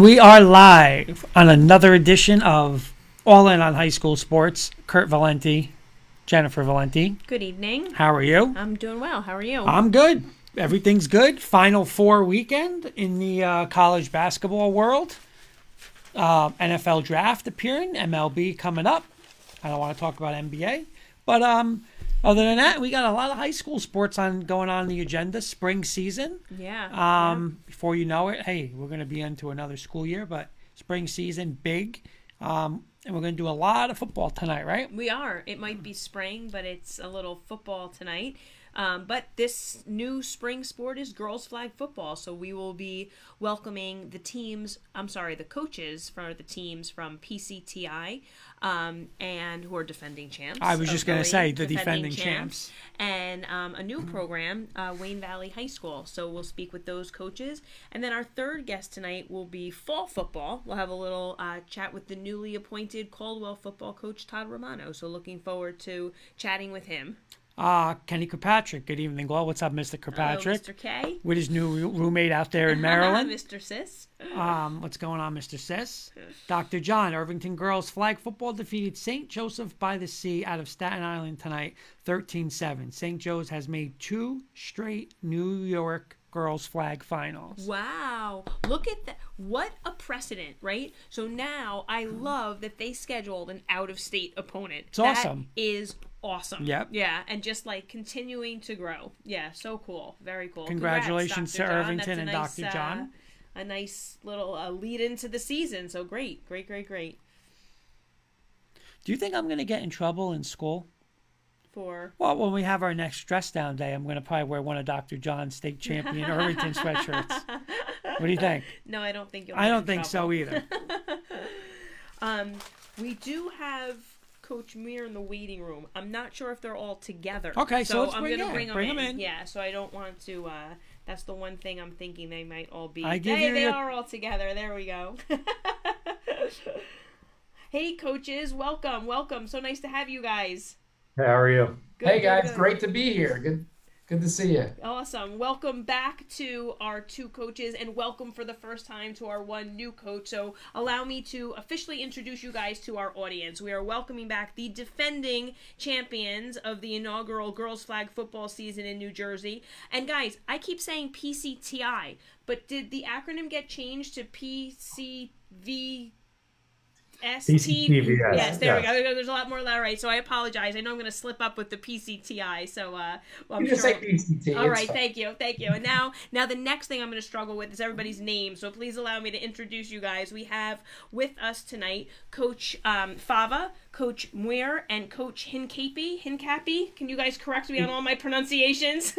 And we are live on another edition of All In on High School Sports. Kurt Valenti, Jennifer Valenti. Good evening. How are you? I'm doing well. How are you? I'm good. Everything's good. Final four weekend in the uh, college basketball world. Uh, NFL draft appearing, MLB coming up. I don't want to talk about NBA, but um, other than that, we got a lot of high school sports on going on the agenda. Spring season. yeah. Um, Before you know it, hey, we're going to be into another school year, but spring season big, um, and we're going to do a lot of football tonight, right? we are. It might be spring, but it's a little football tonight. Um, but this new spring sport is girls flag football, so we will be welcoming the teams. I'm sorry, the coaches for the teams from PCTI, um, and who are defending champs. I was just gonna say, the defending champs. and um, a new program, uh, Wayne Valley High School. So we'll speak with those coaches, and then our third guest tonight will be fall football. We'll have a little uh, chat with the newly appointed Caldwell football coach Todd Romano. So looking forward to chatting with him. Uh, Kenny Kirkpatrick. Good evening, Well, What's up, Mr. Hello, Kirkpatrick? Mr. K. With his new roommate out there in Maryland. Mr. Sis. Um, what's going on, Mr. Sis? Dr. John, Irvington girls flag football defeated St. Joseph by the Sea out of Staten Island tonight, 13-7. St. Joe's has made two straight New York girls flag finals. Wow. Look at that. What a precedent, right? So now I love that they scheduled an out of state opponent. It's awesome. That is awesome. Yep. Yeah. And just like continuing to grow. Yeah. So cool. Very cool. Congratulations Congrats, to John. Irvington and nice, Dr. John. Uh, a nice little uh, lead into the season. So great. Great, great, great. Do you think I'm going to get in trouble in school? For. Well, when we have our next dress down day, I'm going to probably wear one of Dr. John's state champion Irvington sweatshirts. What do you think? No, I don't think you'll I don't think trouble. so either. Um, we do have Coach Muir in the waiting room. I'm not sure if they're all together. Okay, so let's I'm bring- gonna yeah, bring, them, bring in. 'em in. Yeah, so I don't want to. Uh, that's the one thing I'm thinking they might all be. I give hey, you they your- are all together. There we go. hey, coaches, welcome, welcome. So nice to have you guys. How are you? Good, hey guys, good. great to be here. Good, good to see you. Awesome. Welcome back to our two coaches and welcome for the first time to our one new coach. So, allow me to officially introduce you guys to our audience. We are welcoming back the defending champions of the inaugural girls flag football season in New Jersey. And guys, I keep saying PCTI, but did the acronym get changed to PCV PCTVS, Yes, there we go. There's a lot more letter right, so I apologize. I know I'm going to slip up with the PCTI, so uh, well, I'm You just sure. say PCT. All it's right, fine. thank you, thank you. And now, now the next thing I'm going to struggle with is everybody's name. So please allow me to introduce you guys. We have with us tonight Coach um, Fava, Coach Muir, and Coach Hincapie. Hincapie, can you guys correct me on all my pronunciations?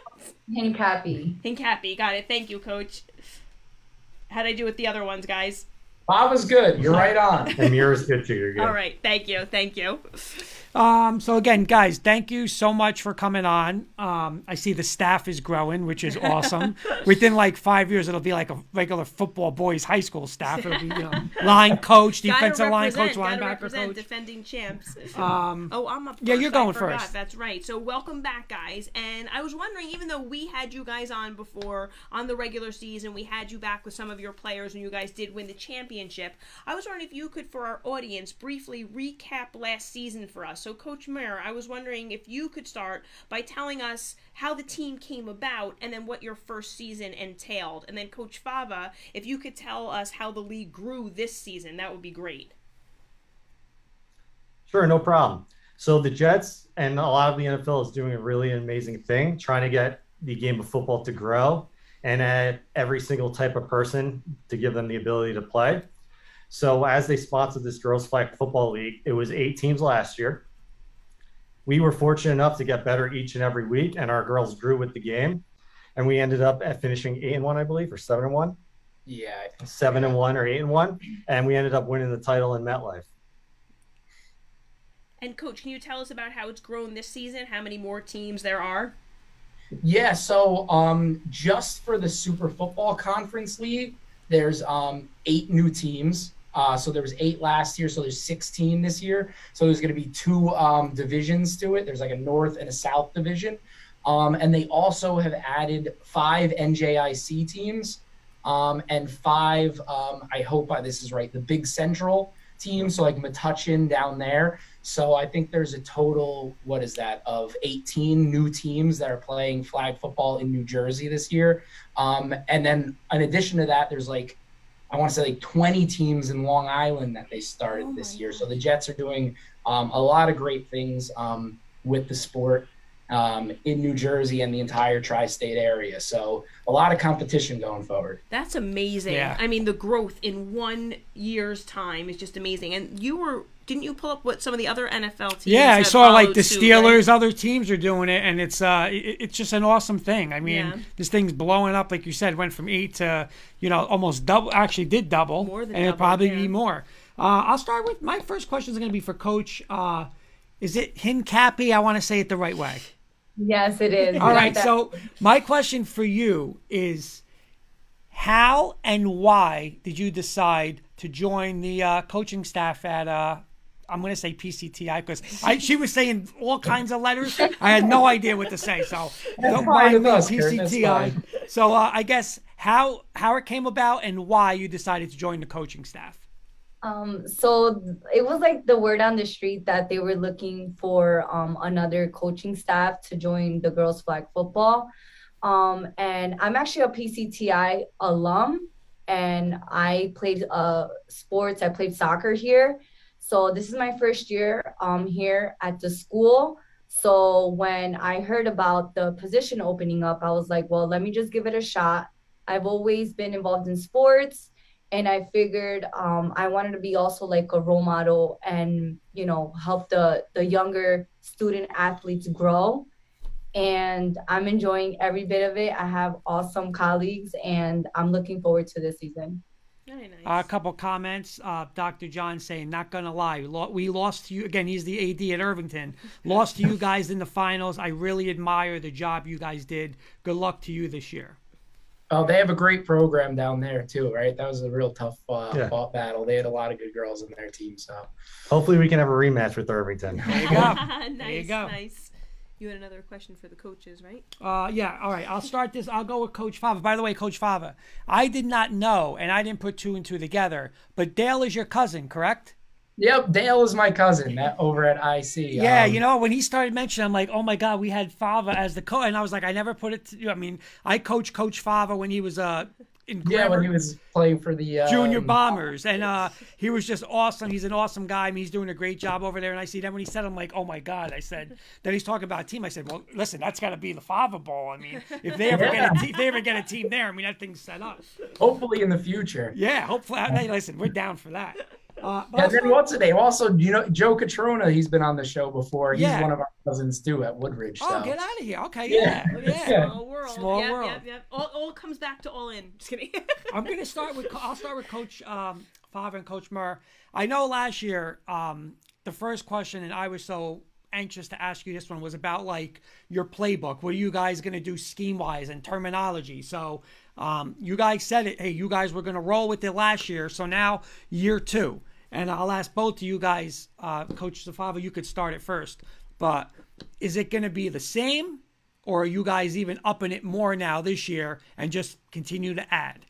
Hincapie. Hincapie, got it. Thank you, Coach. How'd I do with the other ones, guys? Bob is good. You're right on. And Mira's good too. You're good. All right, thank you, thank you. Um, so again, guys, thank you so much for coming on. Um, I see the staff is growing, which is awesome. Within like five years, it'll be like a regular football boys high school staff. It'll be you know line coach, defensive line coach, linebacker coach. defending champs. Um, Oh, I'm up. Yeah, you're going first. That's right. So welcome back, guys. And I was wondering, even though we had you guys on before on the regular season, we had you back with some of your players, and you guys did win the championship. I was wondering if you could, for our audience, briefly recap last season for us. So, Coach Muir, I was wondering if you could start by telling us how the team came about, and then what your first season entailed. And then, Coach Fava, if you could tell us how the league grew this season, that would be great. Sure, no problem. So the Jets and a lot of the NFL is doing a really amazing thing, trying to get the game of football to grow and add every single type of person to give them the ability to play. So as they sponsored this girls flag football league, it was eight teams last year. We were fortunate enough to get better each and every week, and our girls grew with the game. And we ended up at finishing eight and one, I believe, or seven and one, Yeah. seven and one, or eight and one, and we ended up winning the title in MetLife. And coach, can you tell us about how it's grown this season? How many more teams there are? Yeah. So, um, just for the Super Football Conference League, there's um eight new teams. Uh, so there was eight last year, so there's 16 this year. So there's going to be two um, divisions to it. There's like a North and a South division, um, and they also have added five NJIC teams. Um, and five, um, I hope this is right, the Big Central team. So like Metuchen down there. So I think there's a total, what is that, of 18 new teams that are playing flag football in New Jersey this year. Um, and then in addition to that, there's like, I want to say like 20 teams in Long Island that they started Oh this my year. So the Jets are doing um, a lot of great things um, with the sport um, in New Jersey and the entire tri-state area. So a lot of competition going forward. That's amazing. Yeah. I mean, the growth in one year's time is just amazing. And you were, didn't you pull up what some of the other NFL teams? Yeah, I saw like the suit, Steelers, right? other teams are doing it, and it's uh, it, it's just an awesome thing. I mean, Yeah. this thing's blowing up, like you said, went from eight to you know almost double. Actually, did double, More than and it'll probably yeah. be more. Uh, I'll start with my first question is going to be for Coach. Uh, is it Hincapie? I want to say it the right way. Yes, it is. All Like right. that. So my question for you is, how and why did you decide to join the uh, coaching staff at? Uh, I'm going to say PCTI because she was saying all kinds of letters. I had no idea what to say, so don't fine mind me, us, PCTI. So uh, I guess how how it came about and why you decided to join the coaching staff. Um, so it was like the word on the street that they were looking for um, another coaching staff to join the girls flag football. Um, and I'm actually a PCTI alum, and I played uh, sports. I played soccer here, so this is my first year um, here at the school. So when I heard about the position opening up, I was like, well, let me just give it a shot. I've always been involved in sports and I figured um, I wanted to be also like a role model and you know help the the younger student athletes grow. And I'm enjoying every bit of it. I have awesome colleagues, and I'm looking forward to this season. Very nice. Uh, a couple comments. Uh, Dr. John saying, not gonna lie, we lost to you again. He's the AD at Irvington. Lost to you guys in the finals. I really admire the job you guys did. Good luck to you this year. Oh, they have a great program down there too, right? That was a real tough uh, Yeah. fought battle. They had a lot of good girls in their team. So Hopefully, we can have a rematch with Irvington. There you go. nice, There you go. nice. You had another question for the coaches, right? Uh, yeah, all right. I'll start this. I'll go with Coach Fava. By the way, Coach Fava, I did not know, and I didn't put two and two together. But Dale is your cousin, correct? Yep, Dale is my cousin that over at IC. Yeah, Um, you know, when he started mentioning, I'm like, oh my God, we had Fava as the coach. And I was like, I never put it to I mean, I coached Coach Fava when he was uh, in Yeah, when he was playing for the um, Junior Bombers. And uh, he was just awesome. He's an awesome guy. I mean, he's doing a great job over there. And I see that when he said, I'm like, oh my God. I said, then he's talking about a team. I said, well, listen, that's got to be the Fava Bowl. I mean, if they ever get a te- if they ever get a team there, I mean, that thing's set up. Hopefully in the future. Yeah, hopefully. Hey, listen, we're down for that. Uh, And then also- what's the name? Also, you know, Joe Catrona, he's been on the show before. He's Yeah. one of our cousins too at Woodridge. oh, get out of here. Okay, yeah. Yeah. yeah. Yeah. Small world. Small yep, world. Yep, yep. All, all comes back to all in. Just kidding. I'm going to start with. I'll start with Coach um, Fava and Coach Murr. I know last year um, the first question, and I was so anxious to ask you this one was about like your playbook. What are you guys going to do scheme wise and terminology? So um, you guys said it. Hey, you guys were going to roll with it last year. So now year two, and I'll ask both of you guys, uh, Coach Zafava, you could start it first. But is it going to be the same? Or are you guys even upping it more now this year and just continue to add?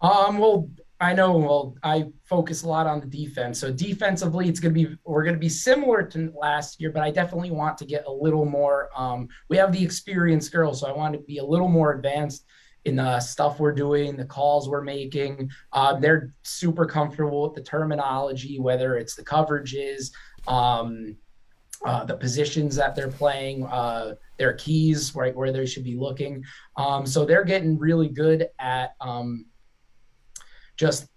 Um, well, I know. Well, I focus a lot on the defense. So defensively, it's going to be we're going to be similar to last year, but I definitely want to get a little more. Um, we have the experienced girls, so I want to be a little more advanced in the stuff we're doing, the calls we're making. Uh, they're super comfortable with the terminology, whether it's the coverages, um, uh, the positions that they're playing, uh, their keys, right where they should be looking. Um, so they're getting really good at. Um, just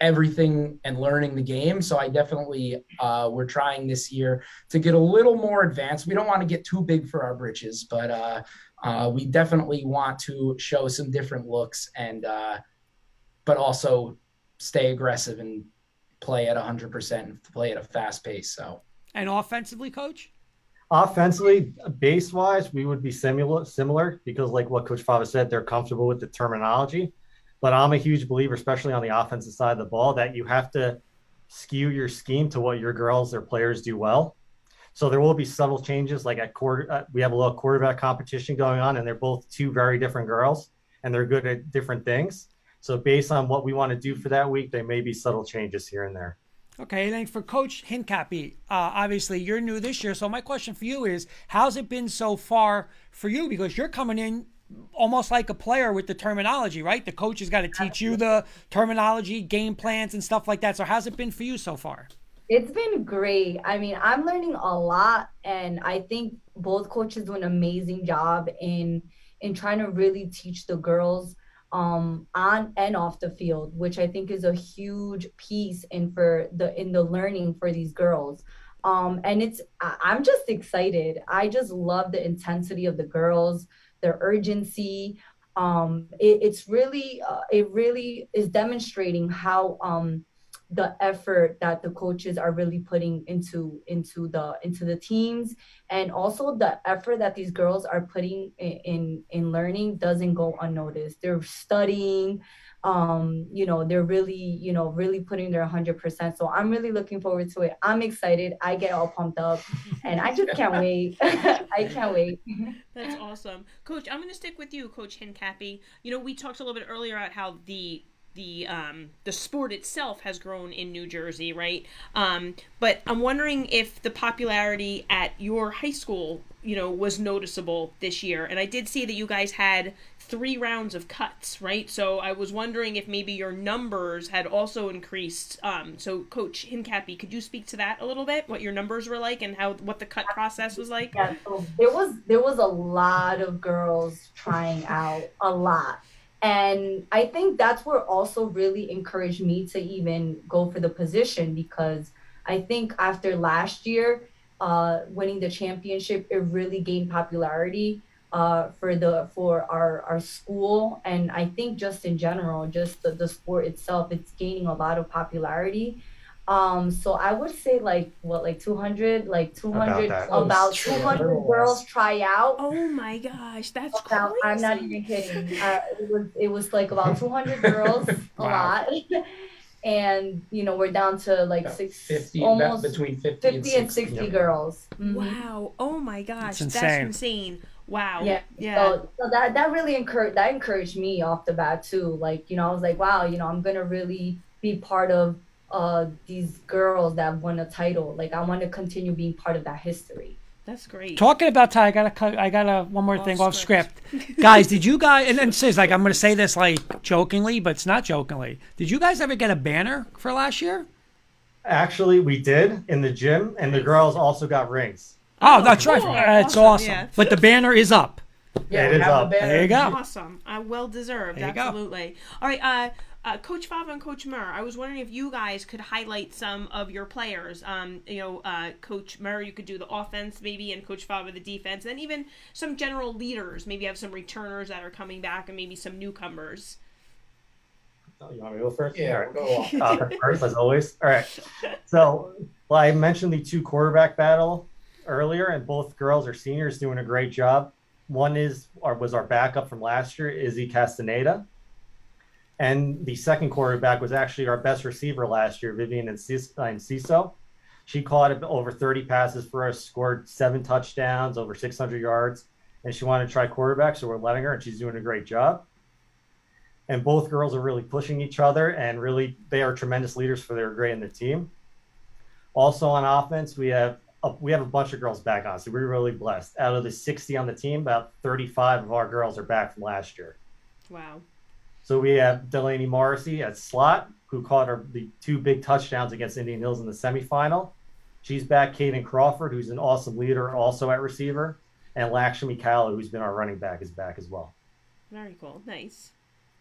everything and learning the game. So I definitely uh, we're trying this year to get a little more advanced. We don't want to get too big for our britches, but uh, we definitely want to show some different looks and uh, but also stay aggressive and play at 100% and play at a fast pace. So And offensively, coach? Offensively, base wise, we would be similar, similar because, like what Coach Fava said, they're comfortable with the terminology. But I'm a huge believer, especially on the offensive side of the ball, that you have to skew your scheme to what your girls or players do well. So there will be subtle changes. Like at quarter, uh, we have a little quarterback competition going on, and they're both two very different girls, and they're good at different things. So based on what we want to do for that week, there may be subtle changes here and there. Okay, and then for Coach Hincapie, uh, obviously you're new this year. So my question for you is, how's it been so far for you? Because you're coming in almost like a player with the terminology, right? The coach has got to teach you the terminology, game plans, and stuff like that. So how's it been for you so far? It's been great. I mean, I'm learning a lot, and I think both coaches do an amazing job in in trying to really teach the girls um, on and off the field, which I think is a huge piece in for the in the learning for these girls. Um, and it's I'm just excited. I just love the intensity of the girls their urgency. Um, it, it's really, uh, it really is demonstrating how um, the effort that the coaches are really putting into into the into the teams, and also the effort that these girls are putting in in, in learning doesn't go unnoticed. They're studying um, you know, they're really, you know, really putting their 100%. So I'm really looking forward to it. I'm excited. I get all pumped up and I just can't wait. I can't wait. That's awesome. Coach, I'm going to stick with you, Coach Hincapie. You know, we talked a little bit earlier about how the the um, the sport itself has grown in New Jersey, right? Um, but I'm wondering if the popularity at your high school, you know, was noticeable this year. And I did see that you guys had three rounds of cuts, right? So I was wondering if maybe your numbers had also increased. Um, so, Coach Hincapie, could you speak to that a little bit? What your numbers were like and how what the cut process was like? Yeah, so there was there was a lot of girls trying out, a lot and I think that's what also really encouraged me to even go for the position because I think after last year, uh, winning the championship, it really gained popularity uh, for the for our our school, and I think just in general, just the, the sport itself, it's gaining a lot of popularity. Um, so I would say like what, like 200, like 200, about, about 200 girls try out. Oh my gosh, that's about, crazy. I'm not even kidding. Uh, it was, it was like about 200 girls, a lot. and you know we're down to like about six 50 almost between 50, 50 and 60, and 60 yep. girls mm-hmm. wow oh my gosh insane. that's insane wow yeah yeah so, so, that that really encouraged that encouraged me off the bat too like you know i was like wow you know i'm gonna really be part of uh, these girls that won a title. Like I want to continue being part of that history. That's great. Talking about Ty, I got to I got a one more off thing off script. guys, did you guys and, and says like I'm going to say this like jokingly, but it's not jokingly. Did you guys ever get a banner for last year? Actually, we did in the gym, and the girls also got rings. Oh, that's cool. right. That's awesome. awesome. Yeah. But the banner is up. Yeah, it is up. There you go. Awesome. Uh, well deserved. There Absolutely. All right. Uh, uh, Coach Fava and Coach Murr, I was wondering if you guys could highlight some of your players. Um, you know, uh, Coach Murr, you could do the offense maybe, and Coach Fava the defense, and then even some general leaders. Maybe have some returners that are coming back, and maybe some newcomers. Oh, you want me to go first? Yeah, right. go uh, first, as always. All right. So, well, I mentioned the two quarterback battle earlier, and both girls are seniors doing a great job. One is or was our backup from last year, Izzy Castaneda and the second quarterback was actually our best receiver last year, Vivian and Ciso. She caught over 30 passes for us, scored seven touchdowns, over 600 yards, and she wanted to try quarterback, so we're letting her, and she's doing a great job. And both girls are really pushing each other, and really they are tremendous leaders for their grade in the team. Also on offense, we have a, we have a bunch of girls back on, so we're really blessed. Out of the 60 on the team, about 35 of our girls are back from last year. Wow. So we have Delaney Morrissey at slot, who caught her the two big touchdowns against Indian Hills in the semifinal. She's back. Kaden Crawford, who's an awesome leader, also at receiver, and Lakshmi Kala, who's been our running back, is back as well. Very cool. Nice.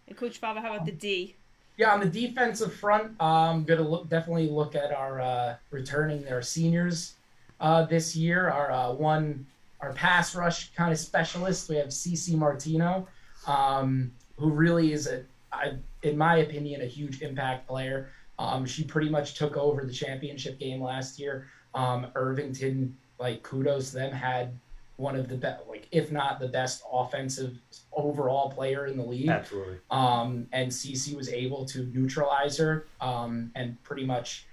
And Coach Fava, how about the D? Yeah, on the defensive front, I'm um, gonna look definitely look at our uh, returning their seniors uh, this year. Our uh, one, our pass rush kind of specialist. We have CC Martino. Um, who really is a, I, in my opinion, a huge impact player. Um, she pretty much took over the championship game last year. Um, Irvington, like kudos to them, had one of the best, like if not the best offensive overall player in the league. Absolutely. Um, and CC was able to neutralize her um, and pretty much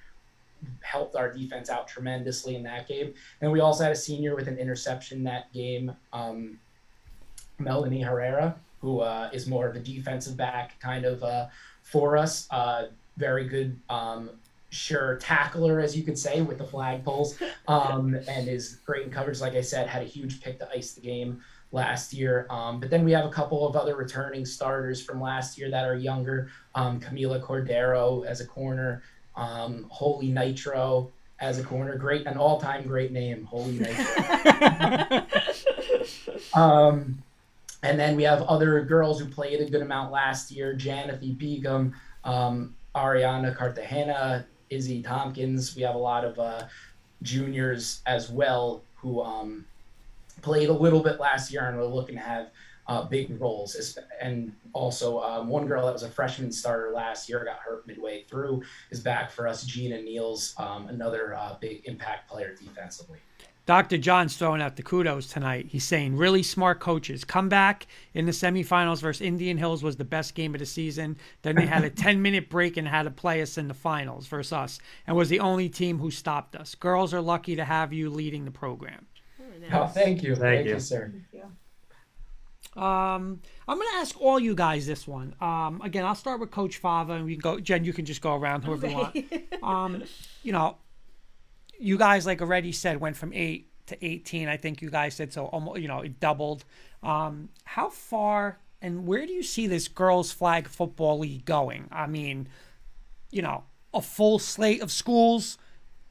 helped our defense out tremendously in that game. And we also had a senior with an interception that game, um, Melanie Herrera. Who uh, is more of a defensive back kind of uh, for us. Uh, very good, um, sure tackler, as you could say, with the flag poles, um, and is great in coverage. Like I said, had a huge pick to ice the game last year. Um, but then we have a couple of other returning starters from last year that are younger. Um, Camila Cordero as a corner, um, Holy Nitro as a corner. Great, an all-time great name, Holy Nitro. and then we have other girls who played a good amount last year: Janathy Begum, um, Ariana Cartagena, Izzy Tompkins. We have a lot of uh, juniors as well who um, played a little bit last year and we're looking to have uh, big roles. And also, um, one girl that was a freshman starter last year got hurt midway through is back for us. Gina Niels, um, another uh, big impact player defensively. Dr. John's throwing out the kudos tonight. He's saying really smart coaches. Come back in the semifinals versus Indian Hills was the best game of the season. Then they had a 10 minute break and had to play us in the finals versus us and was the only team who stopped us. Girls are lucky to have you leading the program. Oh, thank you. Thank Thank, you. you. sir. Um, I'm going to ask all you guys this one. Um, again, I'll start with Coach Fava, and we can go. Jen, you can just go around whoever you want. Um, you know, you guys, like already said, went from eight to 18. I think you guys said so. Almost, you know, it doubled. Um, how far and where do you see this girls' flag football league going? I mean, you know, a full slate of schools,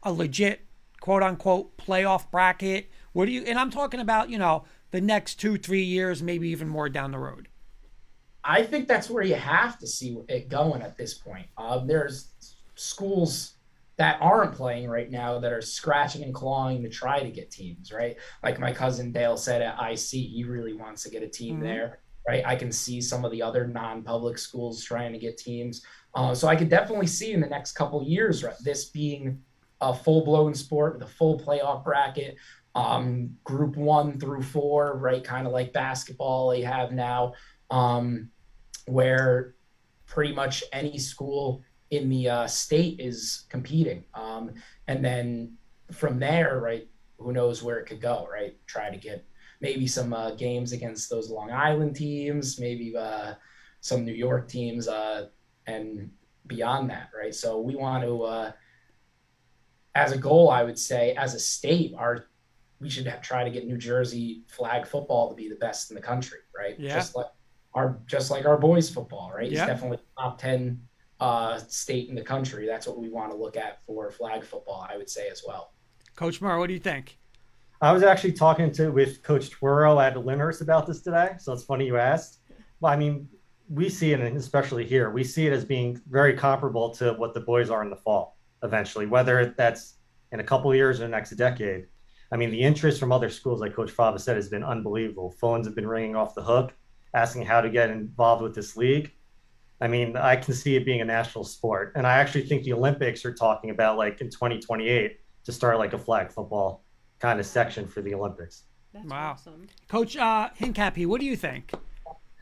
a legit quote unquote playoff bracket. What do you? And I'm talking about, you know the next two, three years, maybe even more down the road? I think that's where you have to see it going at this point. Uh, there's schools that aren't playing right now that are scratching and clawing to try to get teams, right? Like my cousin Dale said at IC, he really wants to get a team mm-hmm. there, right? I can see some of the other non-public schools trying to get teams. Uh, so I could definitely see in the next couple years right, this being a full-blown sport with a full playoff bracket um, group one through four, right? Kind of like basketball they have now, um, where pretty much any school in the uh, state is competing. Um, and then from there, right, who knows where it could go, right? Try to get maybe some uh, games against those Long Island teams, maybe uh, some New York teams, uh, and beyond that, right? So we want to, uh, as a goal, I would say, as a state, our we should have, try to get New Jersey flag football to be the best in the country, right? Yeah. Just like our just like our boys football, right? Yeah. It's definitely top ten uh, state in the country. That's what we want to look at for flag football, I would say as well. Coach Murr, what do you think? I was actually talking to with Coach Twero at Lyndhurst about this today, so it's funny you asked. But I mean, we see it, and especially here, we see it as being very comparable to what the boys are in the fall. Eventually, whether that's in a couple years or the next decade, I mean, the interest from other schools, like Coach Fava said, has been unbelievable. Phones have been ringing off the hook, asking how to get involved with this league. I mean, I can see it being a national sport. And I actually think the Olympics are talking about, like, in 2028 to start, like, a flag football kind of section for the Olympics. That's wow. awesome. Coach uh, Hincapie, what do you think?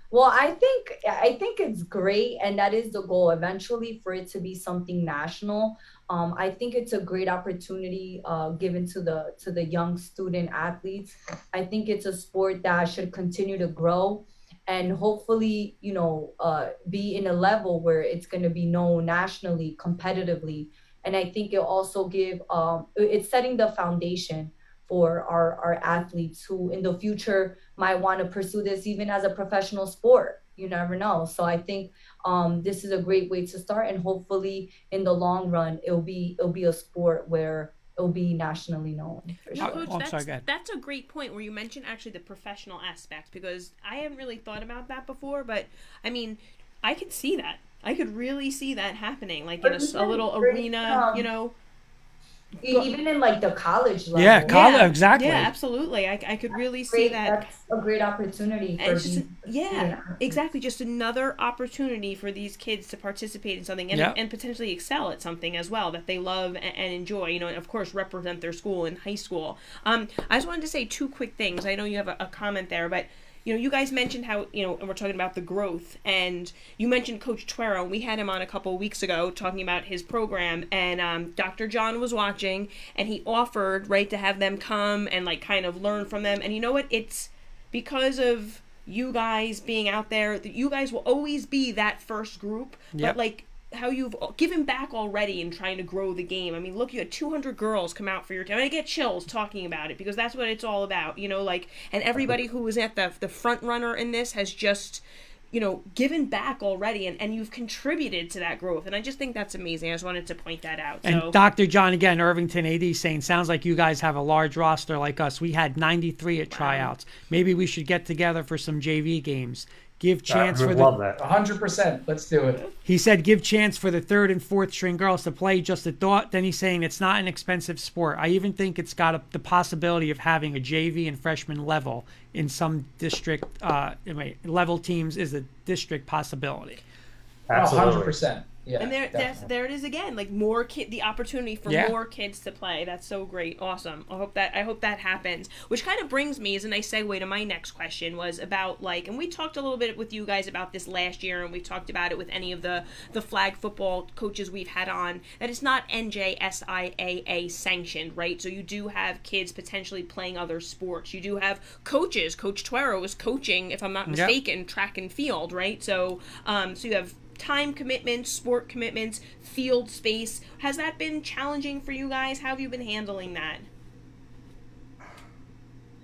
Well, I think I think it's great, and that is the goal eventually for it to be something national. Um, I think it's a great opportunity uh, given to the to the young student athletes. I think it's a sport that should continue to grow, and hopefully, you know, uh, be in a level where it's going to be known nationally, competitively. And I think it'll also give um, it's setting the foundation for our, our athletes who in the future might want to pursue this even as a professional sport you never know so i think um, this is a great way to start and hopefully in the long run it'll be it'll be a sport where it'll be nationally known. For sure. Coach, oh, that's, sorry, that's a great point where you mentioned actually the professional aspect because I haven't really thought about that before, but I mean, I could see that. I could really see that happening, like in a, a little arena, you know, even in like the college level. Yeah, college yeah. exactly. Yeah, absolutely. I, I could really great, see that. That's a great opportunity. For just, yeah, exactly. Just another opportunity for these kids to participate in something and, and potentially excel at something as well that they love and, and, enjoy. You know, and of course represent their school in high school. Um, I just wanted to say two quick things. I know you have a, a comment there, but you know, you guys mentioned how, you know, and we're talking about the growth, and you mentioned Coach Twero. We had him on a couple weeks ago talking about his program, and um, Dr. John was watching, and he offered, right, to have them come and, like, kind of learn from them. And you know what? It's because of you guys being out there, that you guys will always be that first group. Yep. But like how you've given back already in trying to grow the game. I mean, look, you had 200 girls come out for your team. I get chills talking about it because that's what it's all about, you know. Like, and everybody who was at the the front runner in this has just you know, given back already and, and you've contributed to that growth. And I just think that's amazing. I just wanted to point that out. And so, Dr. John again, Irvington AD saying, sounds like you guys have a large roster like us. We had 93 at tryouts. Maybe we should get together for some JV games. Give chance for the. love that. 100%. Let's do it. He said, give chance for the third and fourth string girls to play. Just a thought. Then he's saying it's not an expensive sport. I even think it's got a, the possibility of having a JV and freshman level in some district. Uh, wait, level teams is a district possibility. Absolutely. 100%. Yeah. and there, that's, there it is again. Like more kid, the opportunity for Yeah. more kids to play. That's so great, awesome. I hope that I hope that happens. Which kind of brings me as a nice segue to my next question was about like, and we talked a little bit with you guys about this last year, and we talked about it with any of the the flag football coaches we've had on. That it's not NJSIAA sanctioned, right? So you do have kids potentially playing other sports. You do have coaches. Coach Tuero is coaching, if I'm not Yep. mistaken, track and field, right? So, um, so you have time commitments, sport commitments, field space. Has that been challenging for you guys? How have you been handling that?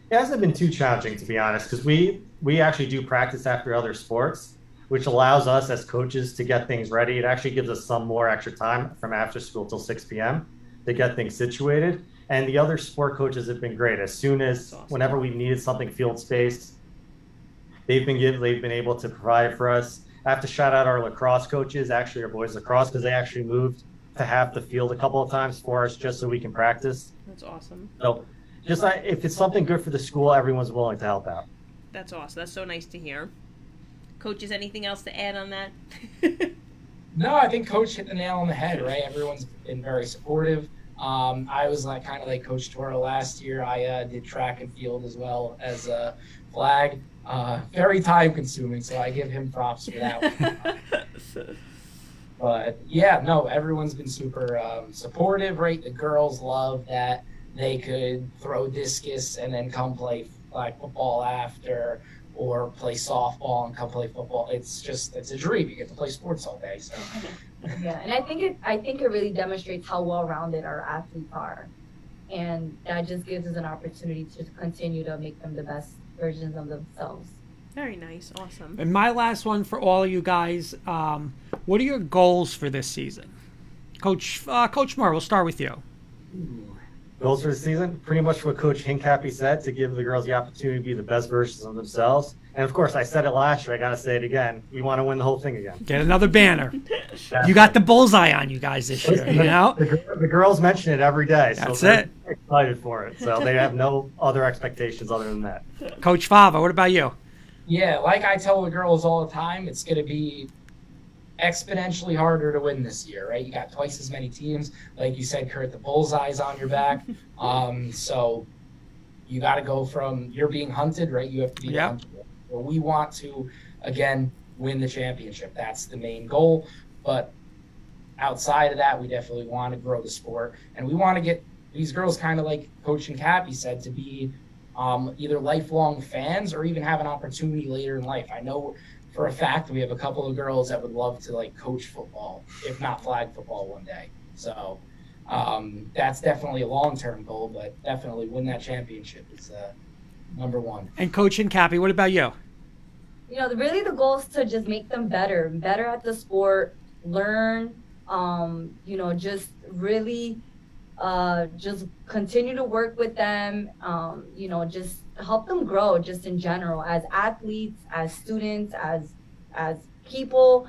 It hasn't been too challenging to be honest, because we we actually do practice after other sports, which allows us as coaches to get things ready. It actually gives us some more extra time from after school till 6 p.m. to get things situated. And the other sport coaches have been great. As soon as awesome. whenever we needed something field space, they've been given they've been able to provide for us. I have to shout out our lacrosse coaches, actually our boys lacrosse, because they actually moved to half the field a couple of times for us just so we can practice. That's awesome. So just like, if it's something good for the school, everyone's willing to help out. That's awesome. That's so nice to hear. Coaches, anything else to add on that? No, I think Coach hit the nail on the head, right? Everyone's been very supportive. Um, I was like kind of like Coach Toro last year. I uh, did track and field as well as a flag. Uh, very time consuming, so I give him props for that. one. But yeah, no, everyone's been super um, supportive, right? The girls love that they could throw discus and then come play like football after, or play softball and come play football. It's just it's a dream. You get to play sports all day. So Yeah, and I think it I think it really demonstrates how well rounded our athletes are. And that just gives us an opportunity to continue to make them the best versions of themselves. Very nice. Awesome. And my last one for all of you guys: um, What are your goals for this season, Coach uh, Coach Moore? We'll start with you. Goals for the season, pretty much what Coach Hincapie said to give the girls the opportunity to be the best versions of themselves. And of course, I said it last year. I got to say it again. We want to win the whole thing again. Get another banner. You got the bullseye on you guys this year. You know. the, gir- the girls mention it every day. So That's they're it. Excited for it. So they have no other expectations other than that. Coach Fava, what about you? yeah, like I tell the girls all the time, it's going to be exponentially harder to win this year, right? You got twice as many teams, like you said, Kurt. The bullseye's on your back, um, so you got to go from you're being hunted, right? You have to be Yeah. hunted. Well, we want to again win the championship. That's the main goal, but outside of that, we definitely want to grow the sport, and we want to get these girls kind of like Coach Hincapie said to be um, either lifelong fans or even have an opportunity later in life. I know for a fact we have a couple of girls that would love to like coach football, if not flag football one day. So um, that's definitely a long term goal, but definitely win that championship is uh, number one. And Coach Hincapie, what about you? You know, really the goal is to just make them better, better at the sport, learn, um, you know, just really uh, just continue to work with them, um, you know, just help them grow just in general as athletes, as students, as as people.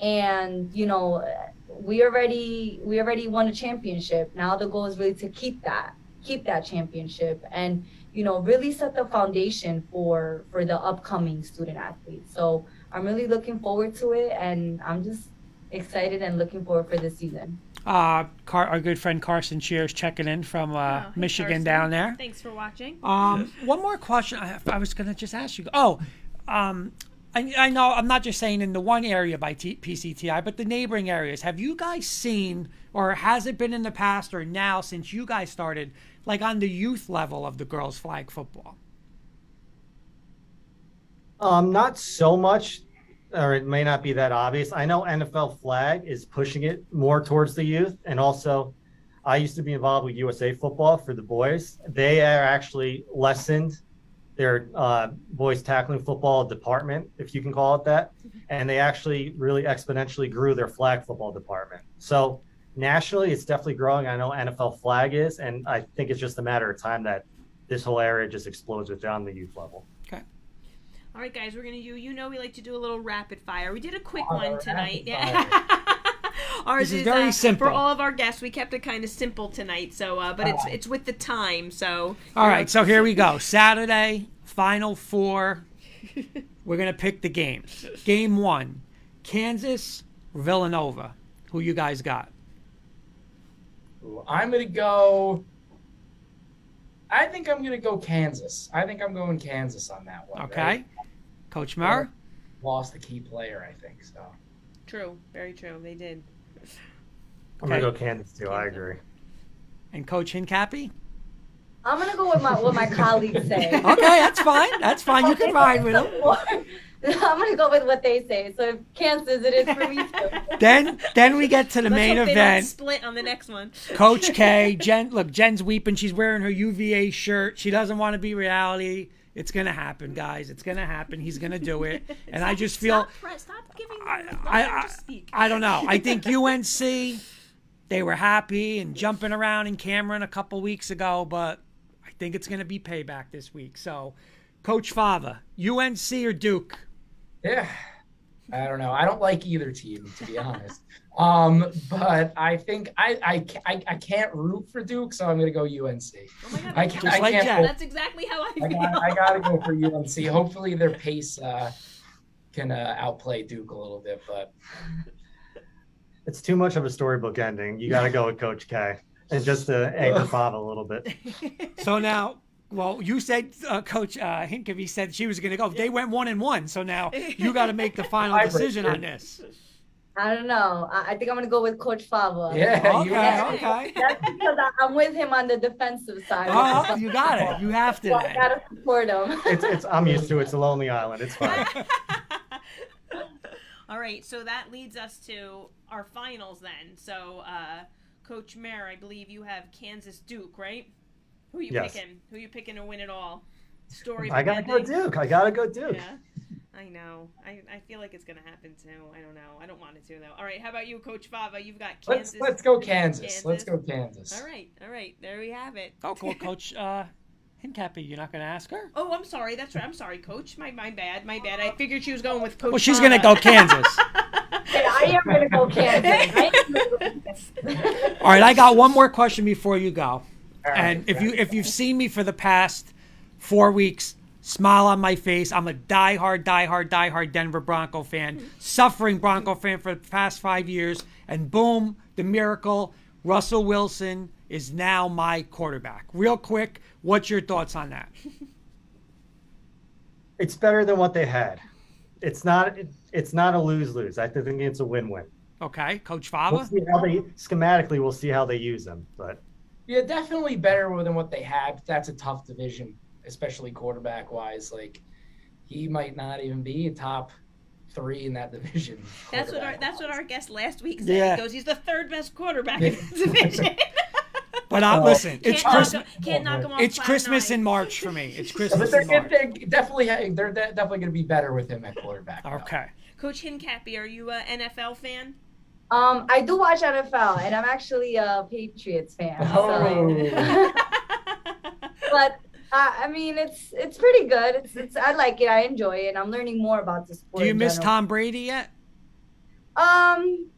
And, you know, we already we already won a championship. Now the goal is really to keep that, keep that championship and you know really set the foundation for for the upcoming student athletes. So I'm really looking forward to it and I'm just excited and looking forward for this season. Uh, Car- our good friend Carson Cheers checking in from uh, Oh, hey, Michigan Carson. down there. Thanks for watching. Um, one more question I, I was going to just ask you. Oh, um, I, I know I'm not just saying in the one area by T- PCTI, but the neighboring areas. Have you guys seen, or has it been in the past or now since you guys started, like on the youth level of the girls' flag football? Um, not so much, or it may not be that obvious. I know NFL flag is pushing it more towards the youth, and also, I used to be involved with USA Football for the boys. They are actually lessened their uh, boys tackling football department, if you can call it that, and they actually really exponentially grew their flag football department. So nationally, it's definitely growing. I know NFL flag is, and I think it's just a matter of time that this whole area just explodes within the youth level. Okay. All right, guys, we're gonna do. You know, we like to do a little rapid fire. We did a quick Oh, one rapid tonight. fire. Ours This is very uh, simple. for all of our guests. We kept it kind of simple tonight, so uh, but it's Ah. it's with the time. So All right, so here we go. Saturday, Final Four. We're gonna pick the games. Game one, Kansas, Villanova. Who you guys got? I'm gonna go. I think I'm gonna go Kansas. I think I'm going Kansas on that one. Okay, right? Coach Murr. Lost the key player, I think. So true, very true. They did. I'm gonna go Kansas too. I agree. and Coach Hincapie. I'm gonna go with my what my colleagues say. Okay, that's fine. That's fine. You can ride with them. I'm gonna go with what they say. So if Kansas, it is for me too. Then, then we get to the Let's main hope they don't event. split on the next one. Coach K, Jen. Look, Jen's weeping. She's wearing her UVA shirt. She doesn't want to be reality. It's gonna happen, guys. It's gonna happen. He's gonna do it. And I just feel. Stop, Fred, stop giving them. I, let I, them I. I don't know. I think UNC, they were happy and jumping around in Cameron a couple weeks ago, but I think it's going to be payback this week. So, Coach Fava, UNC or Duke? Yeah, I don't know. I don't like either team to be honest. Um, but I think I, I I I can't root for Duke, so I'm gonna go UNC. oh my God, I, that's ca- Just I like can't. Jack. vote That's exactly how I I feel. got, I gotta go for UNC. Hopefully their pace uh, can uh, outplay Duke a little bit, but It's too much of a storybook ending. You got to go with Coach K. And just to anchor Fava a little bit. So now, well, you said uh, Coach uh, Hincapie said she was going to go. They went one and one, so now you got to make the final decision on this. I don't know. I, I think I'm gonna go with Coach Fava. yeah, Okay, UNC. okay. That's because I, I'm with him on the defensive side. Oh, you got it. You have to. So I got to support him. It's, it's, I'm used to it. It's a lonely island. It's fine. All right, so that leads us to our finals then. So, uh, Coach Mayer, I believe you have Kansas Duke, right? Who you Yes. picking? Who you picking to win it all? Story. I gotta go? Duke. I gotta go Duke. Yeah, I know. I, I feel like it's gonna happen too. I don't know. I don't want it to though. All right, how about you, Coach Fava? You've got Let's Kansas. let's go Kansas. Kansas. Let's go Kansas. All right, all right. There we have it. Oh, cool, Coach uh, Hincapie. You're not going to ask her? Oh, I'm sorry. That's right. I'm sorry, Coach. My my bad. My bad. I figured she was going with Coach. Well, she's Fava. going to go Kansas. Hey, gonna go Kansas. I am gonna go Kansas. All right, I got one more question before you go. All right, And if you if you've seen me for the past four weeks, smile on my face. I'm a diehard, diehard, diehard Denver Bronco fan, suffering Bronco fan for the past five years, and boom, the miracle. Russell Wilson is now my quarterback. Real quick, what's your thoughts on that? It's better than what they had. It's not. It's not a lose lose. I think it's a win win. Okay, Coach We'll Fava. see how they schematically. We'll see how they use them. But Yeah, definitely better than what they had. That's a tough division, especially quarterback wise. Like he might not even be a top three in that division. That's what our quarterback-wise. that's what our guest last week said. Yeah. He goes, he's the third best quarterback in the division. But uh, listen, it's can't knock Christmas. him- can't knock him off It's Christmas nine. in March for me. It's But Christmas they're, in March. they're definitely they're definitely going to be better with him at quarterback. though. Okay. Coach Hincapie, are you a NFL fan? Um, I do watch NFL, and I'm actually a Patriots fan. Oh. So. but uh, I mean, it's it's pretty good. It's it's I like it. I enjoy it. I'm learning more about the sport. Do you miss general. Tom Brady yet? Um,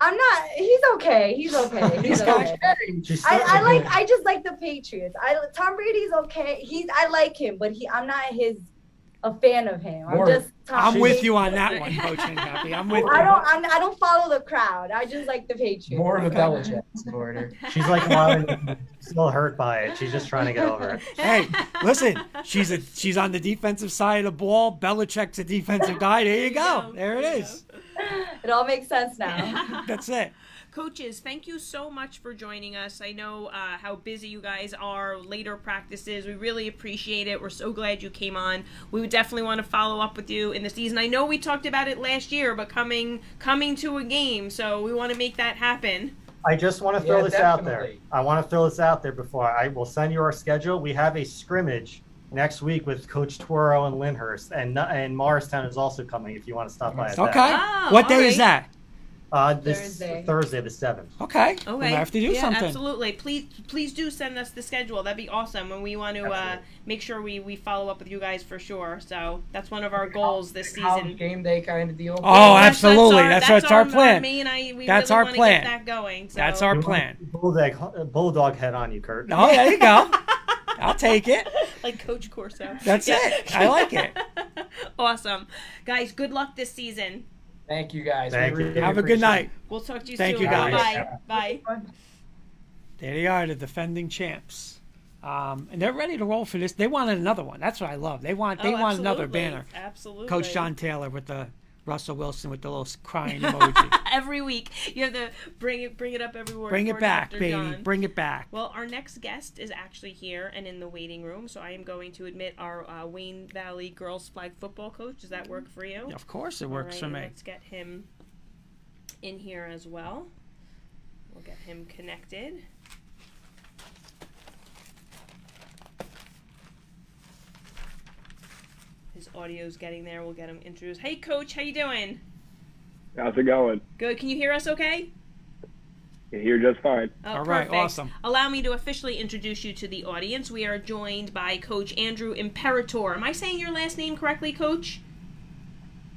I'm not. He's okay. He's okay. He's He's okay. she's I, I like. I just like the Patriots. I Tom Brady's okay. He's. I like him, but he. I'm not his. A fan of him. I'm More- just. Tom I'm with you on that one, Coach Hincapie. I'm with you. I don't. I'm, I don't follow the crowd. I just like the Patriots. More of a Okay. Belichick supporter. She's like Marlon, still hurt by it. She's just trying to get over it. Hey, listen, she's a she's on the defensive side of the ball. Belichick's a defensive guy. There you go. There it is. It all makes sense now. That's it. Coaches, thank you so much for joining us. I know uh, how busy you guys are, later practices. We really appreciate it. We're so glad you came on. We would definitely want to follow up with you in the season. I know we talked about it last year, but coming coming to a game, so we want to make that happen. I just want to throw Yeah, this out there. I want to throw this out there before I will send you our schedule. We have a scrimmage next week with Coach Toro and Lyndhurst, and and Morristown is also coming. If you want to stop by, at that. Okay. Oh, what all day is that? Uh, this Thursday. Thursday, the seventh. Okay. Okay. We have to do yeah, something. Absolutely. Please, please do send us the schedule. That'd be awesome, and we want to uh, make sure we, we follow up with you guys for sure. So that's one of our goals this College season. game day kind of deal. Oh, That's- absolutely. That's, That's our, our plan. Me and I, we That's really our plan. Get that going. So. That's our plan. Bulldog, bulldog head on you, Kurt. Oh, there you go. I'll take it. like Coach Corso. That's Yeah. it. I like it. awesome, guys. Good luck this season. Thank you guys. We Thank you. Have a good night. We'll talk to you Thank soon. you, guys. Bye. Bye. There they are, the defending champs. Um, and they're ready to roll for this. They wanted another one. That's what I love. They want they Oh, want another banner. Absolutely. Coach John Taylor with the Russell Wilson with the little crying emoji. Every week, you have to bring it, bring it up every word. Bring it back, baby. Bring it back. Well, our next guest is actually here and in the waiting room, so I am going to admit our uh, Wayne Valley girls flag football coach. Does that work for you? Of course, it works for me. Let's get him in here as well. We'll get him connected. His audio's getting there. We'll get him introduced. Hey, coach, how you doing? How's it going? Good. Can you hear us? Okay. You're just fine. Oh, All right, perfect. awesome. Allow me to officially introduce you to the audience. We are joined by Coach Andrew Imperator. Am I saying your last name correctly, Coach?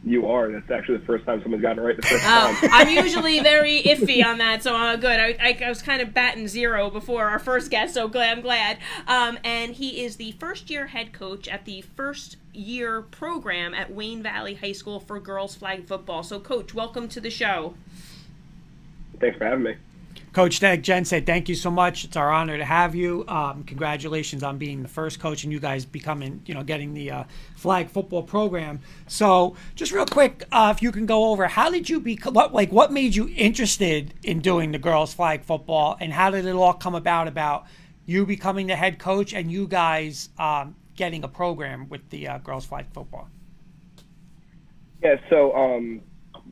You are. That's actually the first time someone's gotten it right the first Oh, time. I'm usually very iffy on that, so uh, good. I, I, I was kind of batting zero before our first guest, so glad I'm glad. Um, and he is the first year head coach at the first year program at Wayne Valley High School for girls flag football. So, Coach, welcome to the show. Thanks for having me. Coach Tech, Jen said, thank you so much. It's our honor to have you. Um, congratulations on being the first coach and you guys becoming, you know, getting the uh, flag football program. So, just real quick, uh, if you can go over, how did you be, what, like, what made you interested in doing the girls flag football and how did it all come about, about you becoming the head coach and you guys um, getting a program with the uh, girls flag football? Yeah, so um,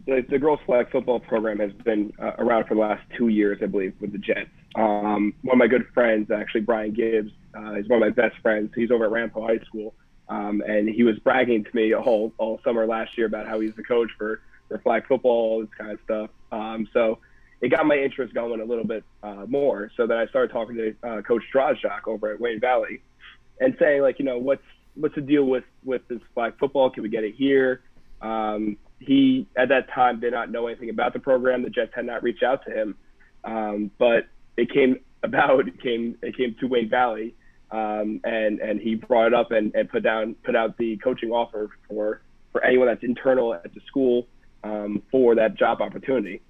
the, the girls flag football program has been uh, around for the last two years, I believe, with the Jets. Um, one of my good friends, actually, Brian Gibbs, uh, is one of my best friends. He's over at Ramapo High School, um, and he was bragging to me all, all summer last year about how he's the coach for, for flag football, all this kind of stuff. Um, so it got my interest going a little bit uh, more. So then I started talking to uh, Coach Drozjak over at Wayne Valley and saying, like, you know, what's what's the deal with with this flag football? Can we get it here? Um, he at that time did not know anything about the program. The Jets had not reached out to him, um, but it came about. It came it came to Wayne Valley, um, and and he brought it up and, and put down put out the coaching offer for for anyone that's internal at the school um, for that job opportunity.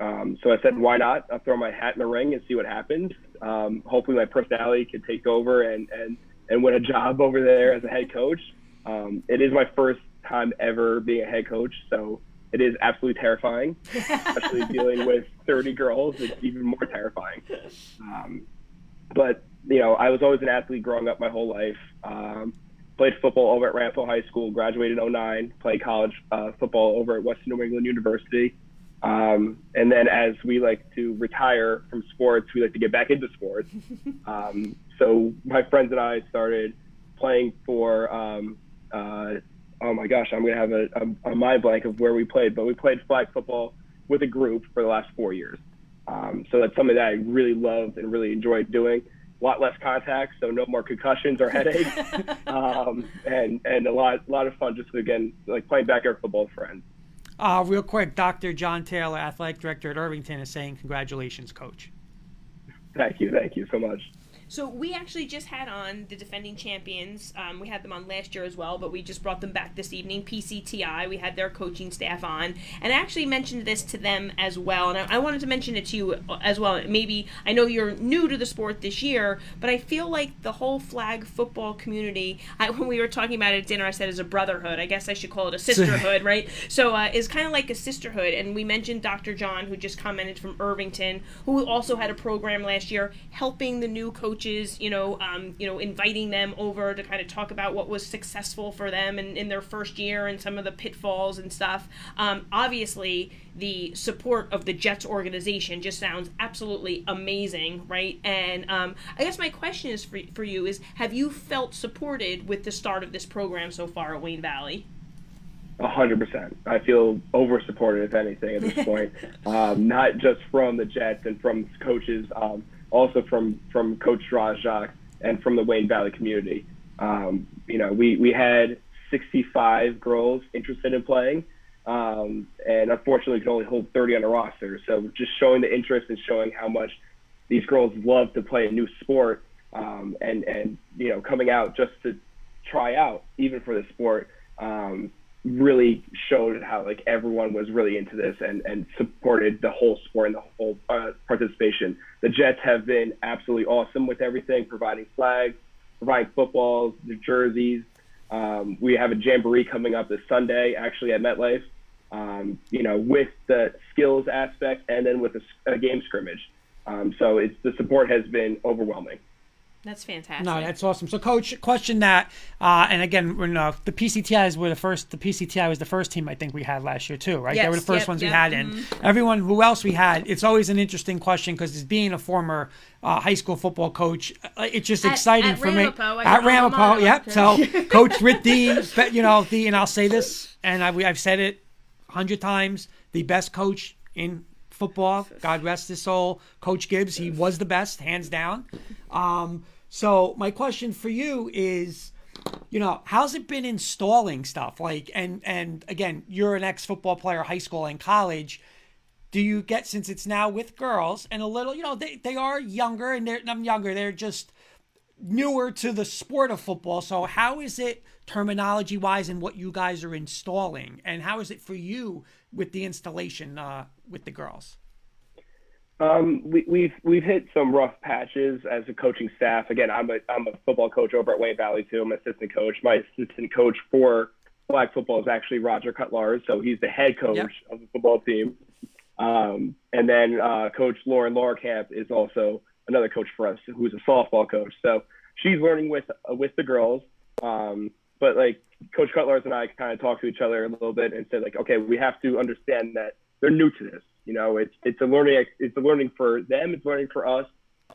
Um, so I said, why not? I'll throw my hat in the ring and see what happens. Um, hopefully, my personality can take over and and and win a job over there as a head coach. Um, it is my first time ever being a head coach, so it is absolutely terrifying, especially dealing with 30 girls. It's even more terrifying. Um, but you know, I was always an athlete growing up my whole life. Um, played football over at Ramapo High School, graduated in 09, played college uh, football over at Western New England University. Um, and then as we like to retire from sports, we like to get back into sports. Um, so my friends and I started playing for, um, uh, oh my gosh, I'm going to have a, a, a mind blank of where we played, but we played flag football with a group for the last four years. Um, so that's something that I really loved and really enjoyed doing. A lot less contact, so no more concussions or headaches, um, and and a lot a lot of fun just again like playing backyard football with friends. Uh, real quick, Dr. John Taylor, athletic director at Irvington, is saying congratulations, coach. Thank you, thank you so much. So we actually just had on the defending champions. Um, we had them on last year as well, but we just brought them back this evening. PCTI. We had their coaching staff on, and I actually mentioned this to them as well. And I, I wanted to mention it to you as well. Maybe I know you're new to the sport this year, but I feel like the whole flag football community. I, when we were talking about it at dinner, I said as a brotherhood. I guess I should call it a sisterhood, right? So uh, it's kind of like a sisterhood. And we mentioned Dr. John, who just commented from Irvington, who also had a program last year helping the new coaches. You know, um, you know, inviting them over to kind of talk about what was successful for them in, in their first year and some of the pitfalls and stuff. Um, obviously, the support of the Jets organization just sounds absolutely amazing, right? And um, I guess my question is for, for you is: Have you felt supported with the start of this program so far at Wayne Valley? A hundred percent. I feel over supported, if anything, at this point. um, not just from the Jets and from coaches, um, also from from Coach Drajak and from the Wayne Valley community. Um, you know, we we had 65 girls interested in playing, um, and unfortunately, could only hold 30 on the roster. So just showing the interest and showing how much these girls love to play a new sport, um, and and you know, coming out just to try out, even for the sport. Um, really showed how like everyone was really into this and, and supported the whole sport and the whole uh, participation. The Jets have been absolutely awesome with everything, providing flags, providing footballs, the jerseys. Um, we have a jamboree coming up this Sunday, actually at MetLife. Um, you know, with the skills aspect and then with a, a game scrimmage. Um, so it's the support has been overwhelming. That's fantastic. No, that's awesome. So, coach, question that, uh, and again, when uh, the PCTIs were the first, the PCTI was the first team I think we had last year too, right? Yes, they were the first yep, ones yep, we had, mm-hmm. and everyone who else we had. It's always an interesting question because as being a former uh, high school football coach, uh, it's just At- exciting at for me. Ramapo, I At Ramapo, yep. So, Coach Rick D, but, you know, the and I'll say this, and I, I've said it a hundred times: the best coach in football. God rest his soul, Coach Gibbs. He was the best, hands down. Um, so my question for you is, you know, how's it been installing stuff? Like, and and again, you're an ex football player, high school and college. Do you get since it's now with girls and a little, you know, they they are younger and they're I'm younger. They're just newer to the sport of football. So how is it terminology wise and what you guys are installing, and how is it for you with the installation uh, with the girls? Um, we, we've we've hit some rough patches as a coaching staff. Again, I'm a I'm a football coach over at Wayne Valley too. I'm assistant coach. My assistant coach for flag football is actually Roger Cutlars, so he's the head coach Yep. of the football team. Um, and then uh, Coach Lauren Lorcamp is also another coach for us, who's a softball coach. So she's learning with uh, with the girls. Um, but like Coach Cutlars and I kind of talked to each other a little bit and said like, okay, we have to understand that they're new to this. You know, it's it's a learning it's a learning for them. It's learning for us.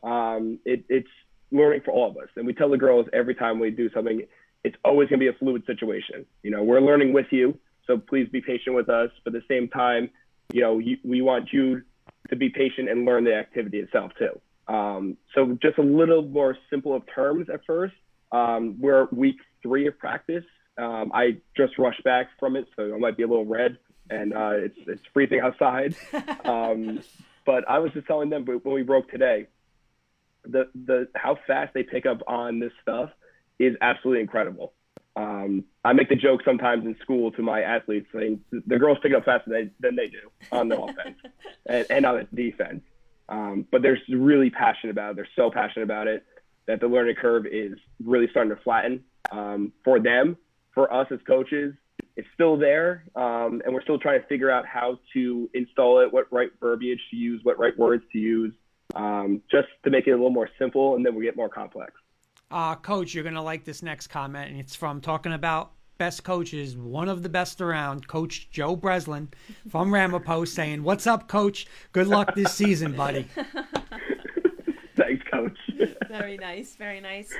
Um, it, it's learning for all of us. And we tell the girls every time we do something, it's always going to be a fluid situation. You know, we're learning with you, so please be patient with us. But at the same time, you know, you, we want you to be patient and learn the activity itself too. Um, so just a little more simple of terms at first. Um, we're week three of practice. Um, I just rushed back from it, so I might be a little red, and uh, it's it's freezing outside. Um, but I was just telling them when we broke today, the the how fast they pick up on this stuff is absolutely incredible. Um, I make the joke sometimes in school to my athletes saying the girls pick up faster than, than they do on the offense and, and on the defense. Um, but they're really passionate about it. They're so passionate about it that the learning curve is really starting to flatten um, for them. For us as coaches, it's still there, um, and we're still trying to figure out how to install it, what right verbiage to use, what right words to use, um, just to make it a little more simple, and then we get more complex. Uh, coach, you're going to like this next comment, and it's from talking about best coaches, one of the best around, Coach Joe Breslin from Ramapo saying, What's up, coach? Good luck this season, buddy. Thanks, coach. Very nice, very nice.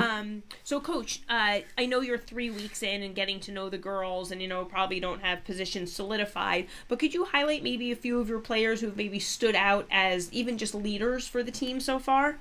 Um, so, Coach, uh, I know you're three weeks in and getting to know the girls, and you know probably don't have positions solidified. But could you highlight maybe a few of your players who've maybe stood out as even just leaders for the team so far?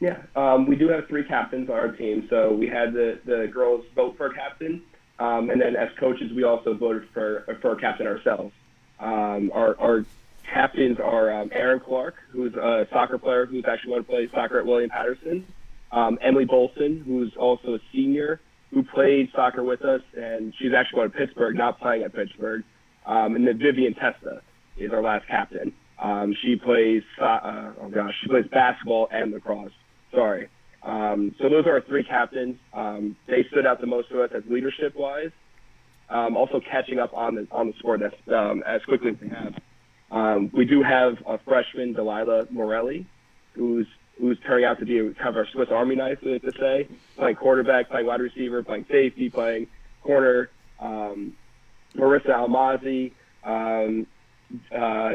Yeah, um, we do have three captains on our team. So we had the, the girls vote for a captain, um, and then as coaches, we also voted for for a captain ourselves. Um, our, our captains are um, Aaron Clark, who's a soccer player who's actually going to play soccer at William Paterson. Um, Emily Bolson, who's also a senior who played soccer with us, and she's actually going to Pittsburgh, not playing at Pittsburgh. Um, and then Vivian Testa is our last captain. Um, she plays, uh, oh gosh, she plays basketball and lacrosse. Sorry. Um, so those are our three captains. Um, they stood out the most to us as leadership wise. Um, also catching up on the on the sport that's um, as quickly as they have. Um, we do have a freshman, Delilah Morelli, who's who's turning out to be a, kind of our Swiss Army knife, to, say, playing quarterback, playing wide receiver, playing safety, playing corner. Um, Marissa Almazi, um, uh,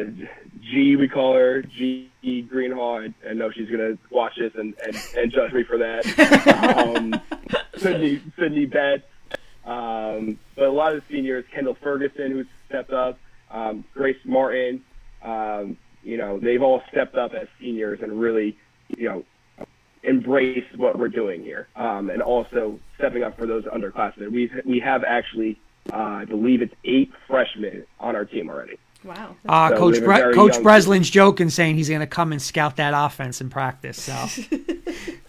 G, we call her G Greenhall. I, I know she's gonna watch this and, and, and judge me for that. um, Sydney Sydney Betts, um, but a lot of the seniors, Kendall Ferguson, who's stepped up, um, Grace Martin. Um, you know, they've all stepped up as seniors and really, you know, embraced what we're doing here, um, and also stepping up for those underclassmen. We we have actually, uh, I believe it's eight freshmen on our team already. Wow. Uh, So Coach Bre- Coach young. Breslin's joking, saying he's going to come and scout that offense in practice. So,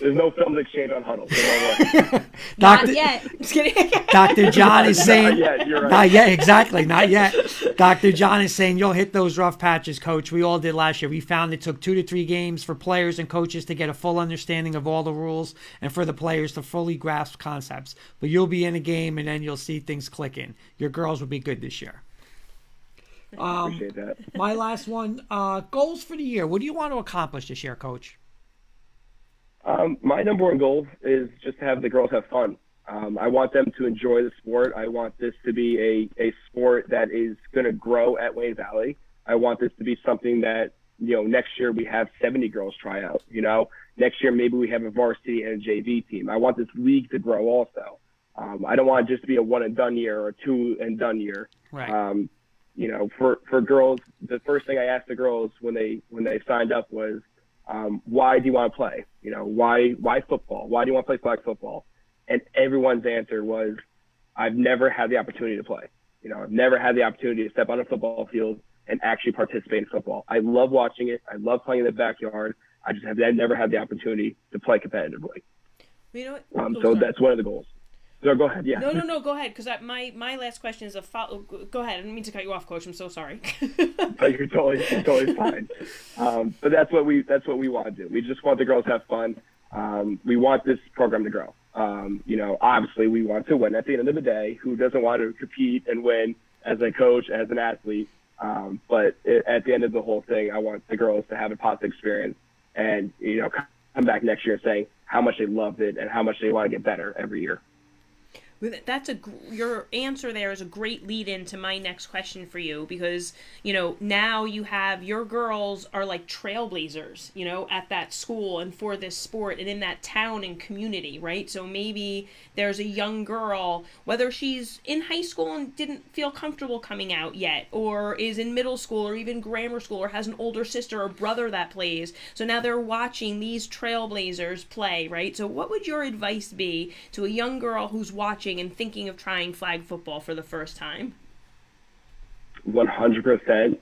There's no films exchange on huddle. So don't Doctor yet. Just kidding. Doctor John is saying, Not yet, you're right. not yet, exactly, not yet. Doctor John is saying you'll hit those rough patches, Coach. We all did last year. We found it took two to three games for players and coaches to get a full understanding of all the rules, and for the players to fully grasp concepts. But you'll be in a game, and then you'll see things clicking. Your girls will be good this year. Um, Appreciate that. My last one, uh, goals for the year. What do you want to accomplish this year, Coach? Um, my number one goal is just to have the girls have fun. Um, I want them to enjoy the sport. I want this to be a, a sport that is going to grow at Wayne Valley. I want this to be something that, you know, next year we have 70 girls try out. You know, next year maybe we have a varsity and a JV team. I want this league to grow also. Um, I don't want it just to be a one and done year or a two and done year. Right. Um, you know, for, for girls, the first thing I asked the girls when they when they signed up was, um, why do you want to play? You know, why why football? Why do you want to play flag football? And everyone's answer was, I've never had the opportunity to play. You know, I've never had the opportunity to step on a football field and actually participate in football. I love watching it. I love playing in the backyard. I just have I've never had the opportunity to play competitively. You know? Um, so sorry. that's one of the goals. So go ahead. Yeah. No, no, no. Go ahead, because my my last question is a follow. Go ahead. I didn't mean to cut you off, Coach. I'm so sorry. you're totally you're totally fine. Um, but that's what we that's what we want to do. We just want the girls to have fun. Um, we want this program to grow. Um, you know, obviously we want to win. At the end of the day, who doesn't want to compete and win as a coach, as an athlete? Um, but it, at the end of the whole thing, I want the girls to have a positive experience and you know come back next year saying how much they loved it and how much they want to get better every year. That's a your answer there is a great lead in to my next question for you because you know now you have your girls are like trailblazers you know at that school and for this sport and in that town and community right? So maybe there's a young girl whether she's in high school and didn't feel comfortable coming out yet or is in middle school or even grammar school or has an older sister or brother that plays. So now they're watching these trailblazers play right? So what would your advice be to a young girl who's watching and thinking of trying flag football for the first time. 100%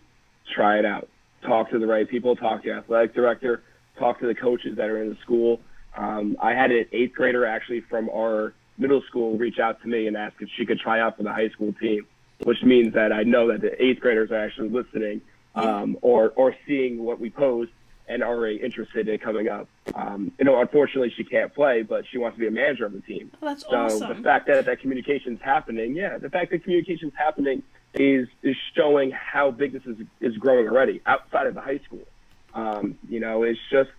try it out. Talk to the right people, talk to your athletic director, talk to the coaches that are in the school. Um, I had an eighth grader actually from our middle school reach out to me and ask if she could try out for the high school team, which means that I know that the eighth graders are actually listening um, or, or seeing what we post and are already interested in coming up. Um, you know, unfortunately, she can't play, but she wants to be a manager of the team. well that's So awesome the fact that that communication's happening, yeah, the fact that communication's happening is is showing how big this is is growing already outside of the high school. Um, you know, it's just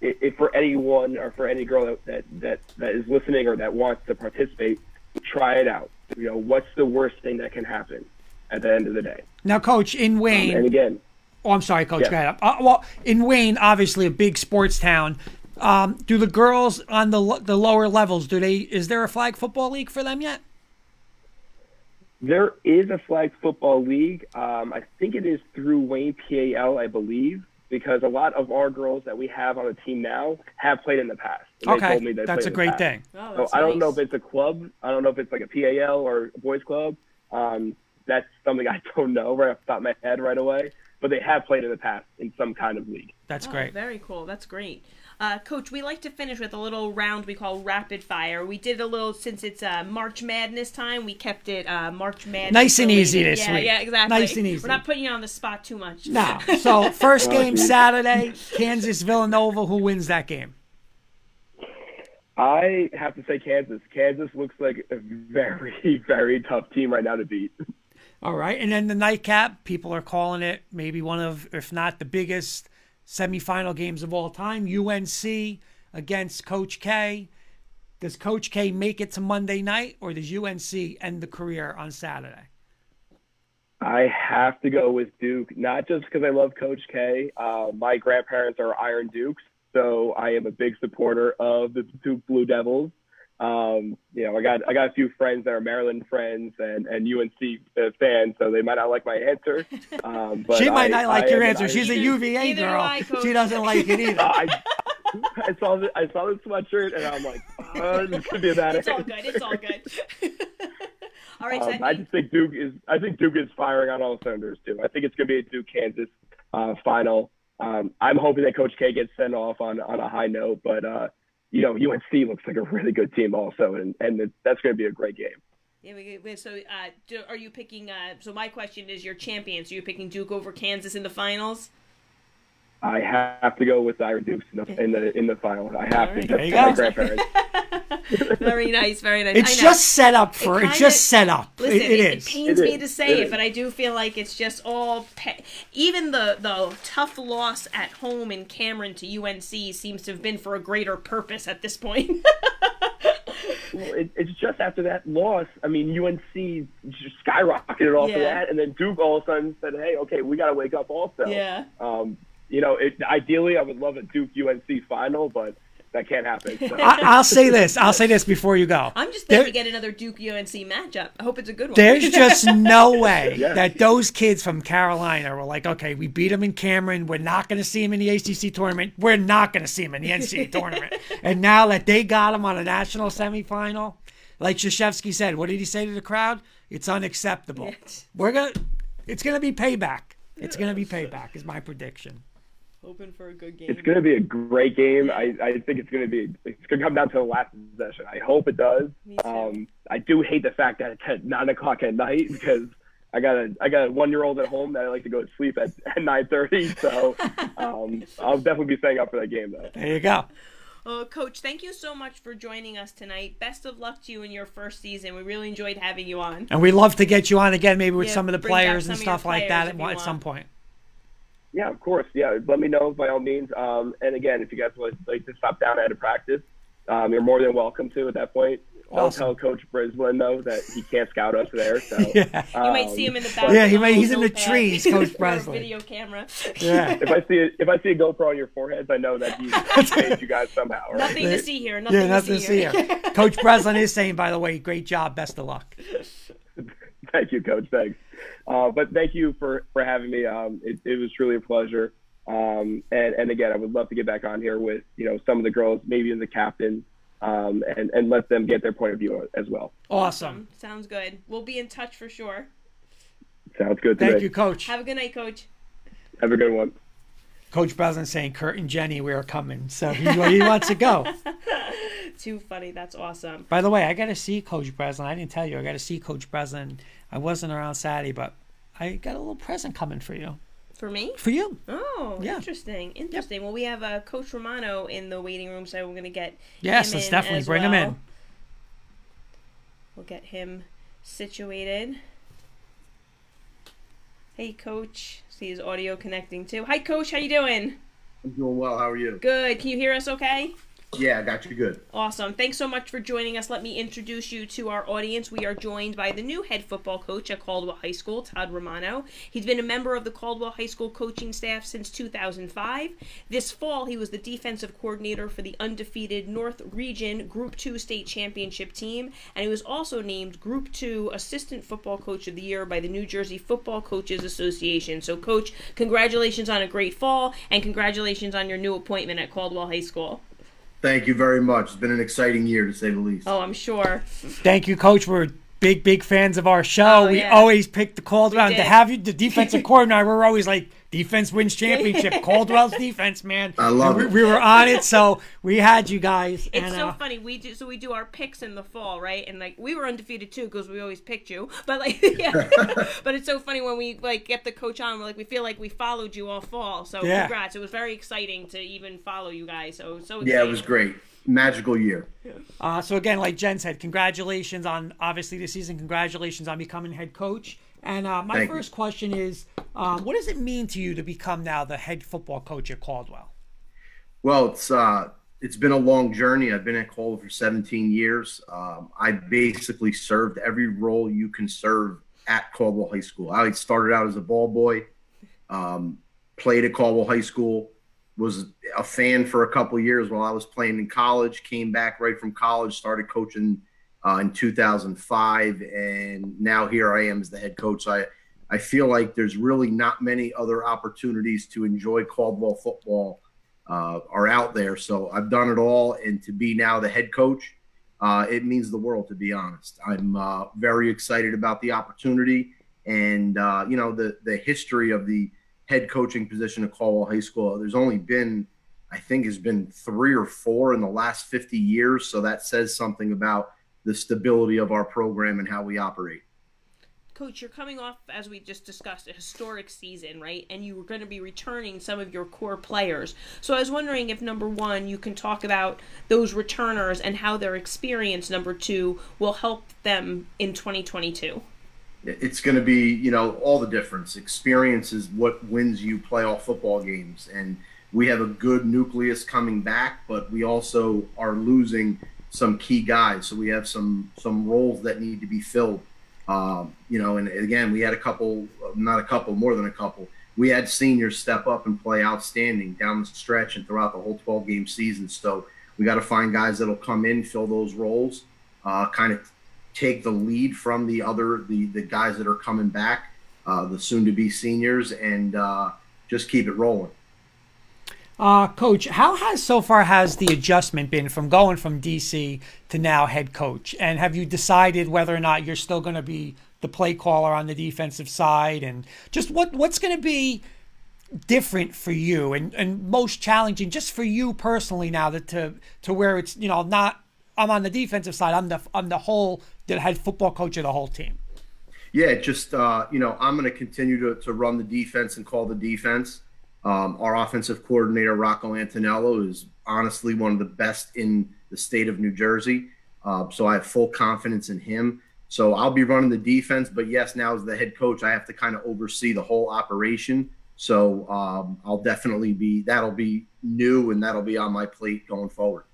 if, if for anyone or for any girl that, that that that is listening or that wants to participate, try it out. You know, what's the worst thing that can happen at the end of the day? Now, Coach, in Wayne, And again, Oh, I'm sorry, Coach. Yeah. Go ahead. Uh, well, in Wayne, obviously a big sports town. Um, do the girls on the the lower levels? Do they? Is there a flag football league for them yet? There is a flag football league. Um, I think it is through Wayne PAL, I believe, because a lot of our girls that we have on the team now have played in the past. And they Okay, told me that's a great thing. oh, So that's I don't know if it's a club. I don't know if it's like a PAL or a boys club. Um, that's something I don't know right off the top of my head right away. But they have played in the past in some kind of league. That's Oh, great. Very cool. That's great. Uh, Coach, we like to finish with a little round we call rapid fire. We did a little since it's uh, March Madness time. We kept it uh, March Madness. Nice and easy this yeah, week. Yeah, exactly. Nice and easy. We're not putting you on the spot too much. No. So first game Saturday, Kansas Villanova. Who wins that game? I have to say Kansas. Kansas looks like a very, very tough team right now to beat. All right, and then the nightcap. People are calling it maybe one of, if not the biggest semifinal games of all time. UNC against Coach K. Does Coach K make it to Monday night, or does UNC end the career on Saturday? I have to go with Duke, not just because I love Coach K. Uh, my grandparents are Iron Dukes, so I am a big supporter of the Duke Blue Devils. Um, you know, I got I got a few friends that are Maryland friends and and UNC uh, fans, so they might not like my answer. Um, but she might I- not like I your am answer. She's a UVA girl. She doesn't like it either. I, I saw the I saw the sweatshirt and I'm like, oh, this could be a bad It's all good. It's all good. all right. so Um, that I just think Duke is. I think Duke is firing on all cylinders too. I think it's going to be a Duke Kansas uh, final. Um, I'm hoping that Coach K gets sent off on on a high note, but uh, you know UNC looks like a really good team also, and and that's going to be a great game. Yeah, so uh, do, are you picking? Uh, so my question is, your champions. Are you're picking Duke over Kansas in the finals? I have to go with the Iron Dukes in the in the, in the final. I have All right. to. There That's you my go. grandparents. very nice, very nice. It's I know. just set up for. It it's just set up. Listen, it, it is. pains It me is. to say It it, is. but I do feel like it's just all. Pe- even the the tough loss at home in Cameron to UNC seems to have been for a greater purpose at this point. Well, it, it's just after that loss. I mean, UNC just skyrocketed off Yeah. of that, and then Duke all of a sudden said, "Hey, okay, we got to wake up also." yeah. Um, you know, it, ideally, I would love a Duke UNC final, but that can't happen. So. I, I'll say this. I'll say this before you go. I'm just there There- to get another Duke UNC matchup. I hope it's a good one. There's just no way Yeah. that those kids from Carolina were like, okay, we beat them in Cameron. We're not going to see them in the ACC tournament. We're not going to see them in the NCAA tournament. And now that they got them on a national semifinal, like Krzyzewski said, what did he say to the crowd? It's unacceptable. Yes. We're gonna. It's going to be payback. It's going to be payback. Is my prediction. Hoping for a good game. It's going to be a great game. I, I think it's going to be. It's going to come down to the last possession. I hope it does. Me too. Um, I do hate the fact that it's at nine o'clock at night because I got a I got a one year old at home that I like to go to sleep at, at nine thirty. So um, I'll definitely be staying up for that game though. There you go. Oh, Coach, thank you so much for joining us tonight. Best of luck to you in your first season. We really enjoyed having you on. And we'd love to get you on again, maybe with Yeah, some of the players and stuff like that at, at some point. Yeah, of course. Yeah, let me know by all means. Um, and again, if you guys would like to stop down at a practice, um, you're more than welcome to at that point. I'll Awesome. tell Coach Brisbane though that he can't scout us there. So Yeah. You might um, see him in the back. Yeah, he might- he's in the trees, Coach or. Video camera. Yeah. If I see it, if I see a GoPro on your foreheads, I know that he paid you guys somehow. Right? Nothing to see here. Nothing, Yeah, nothing to see here. here. Coach Breslin is saying, by the way, great job, best of luck. Thank you, Coach. Thanks. Uh, but thank you for for having me. Um, it, it was truly a pleasure. Um, and and again, I would love to get back on here with you know some of the girls, maybe as the captain, um, and and let them get their point of view as well. Awesome. Sounds good. We'll be in touch for sure. Sounds good to Thank me. you, Coach. Have a good night, Coach. Have a good one. Coach Breslin saying, Kurt and Jenny, we are coming. So he, he wants to go. Too funny. That's awesome. By the way, I got to see Coach Breslin. I didn't tell you. I got to see Coach Breslin. I wasn't around Saturday, but I got a little present coming for you. For me? For you. Oh, Yeah. interesting. Interesting. Well, we have uh, Coach Romano in the waiting room, so we're going to get Yes, him let's in definitely bring him in. We'll get him situated. Hey, Coach. See his audio connecting too. Hi, Coach. How you doing? I'm doing well. How are you? Good. Can you hear us okay? Yeah, I got you good. Awesome. Thanks so much for joining us. Let me introduce you to our audience. We are joined by the new head football coach at Caldwell High School, Todd Romano. He's been a member of the Caldwell High School coaching staff since 2005. This fall, he was the defensive coordinator for the undefeated North Region Group 2 state championship team, and he was also named Group 2 Assistant Football Coach of the Year by the New Jersey Football Coaches Association. So, Coach, congratulations on a great fall, and congratulations on your new appointment at Caldwell High School. Thank you very much. It's been an exciting year to say the least. Oh, I'm sure. Thank you, Coach. We're big big fans of our show. Oh, we yeah. always pick the Caldwell. And to did. have you, the defensive coordinator, we're always like defense wins championship. Caldwell's defense, man. I love we, it. We were on it, so we had you guys. It's and, so uh, funny. We do so we do our picks in the fall, right? And like we were undefeated too because we always picked you. But like, yeah. but it's so funny when we like get the coach on. We're like, we feel like we followed you all fall. So Yeah. congrats! It was very exciting to even follow you guys. So so exciting. Yeah, it was great. Magical year. Uh, so again, like Jen said, congratulations on obviously the season. Congratulations on becoming head coach. And uh, my Thank you. first question is, um, what does it mean to you to become now the head football coach at Caldwell? Well, it's uh, it's been a long journey. I've been at Caldwell for 17 years. Um, I basically served every role you can serve at Caldwell High School. I started out as a ball boy, um, played at Caldwell High School, was a fan for a couple years while I was playing in college. Came back right from college, started coaching uh, in 2005, and now here I am as the head coach. I I feel like there's really not many other opportunities to enjoy Caldwell football uh, are out there. So I've done it all, and to be now the head coach, uh, it means the world. To be honest, I'm uh, very excited about the opportunity, and uh, you know the the history of the head coaching position at Caldwell High School. There's only been, I think, has been three or four in the last 50 years. So that says something about the stability of our program and how we operate. Coach, you're coming off, as we just discussed, a historic season, right? And you were going to be returning some of your core players. So I was wondering if, number one, you can talk about those returners and how their experience, number two, will help them in 2022. it's going to be you know all the difference experience is what wins you playoff football games and we have a good nucleus coming back but we also are losing some key guys. So we have some some roles that need to be filled. Um, you know and again we had a couple not a couple more than a couple. We had seniors step up and play outstanding down the stretch and throughout the whole 12 game season. So we got to find guys that'll come in fill those roles uh, kind of take the lead from the other the the guys that are coming back, uh, the soon to be seniors, and uh, just keep it rolling. Uh, Coach, how has so far has the adjustment been from going from DC to now head coach? And have you decided whether or not you're still going to be the play caller on the defensive side? And just what what's going to be different for you and, and most challenging just for you personally now that to to where it's you know not I'm on the defensive side I'm the I'm the whole the head football coach of the whole team. Yeah, just uh, you know, I'm going to continue to to run the defense and call the defense. Um, our offensive coordinator Rocco Antonello is honestly one of the best in the state of New Jersey. Uh, so I have full confidence in him. So I'll be running the defense, but yes, now as the head coach, I have to kind of oversee the whole operation. So um, I'll definitely be that'll be new and that'll be on my plate going forward.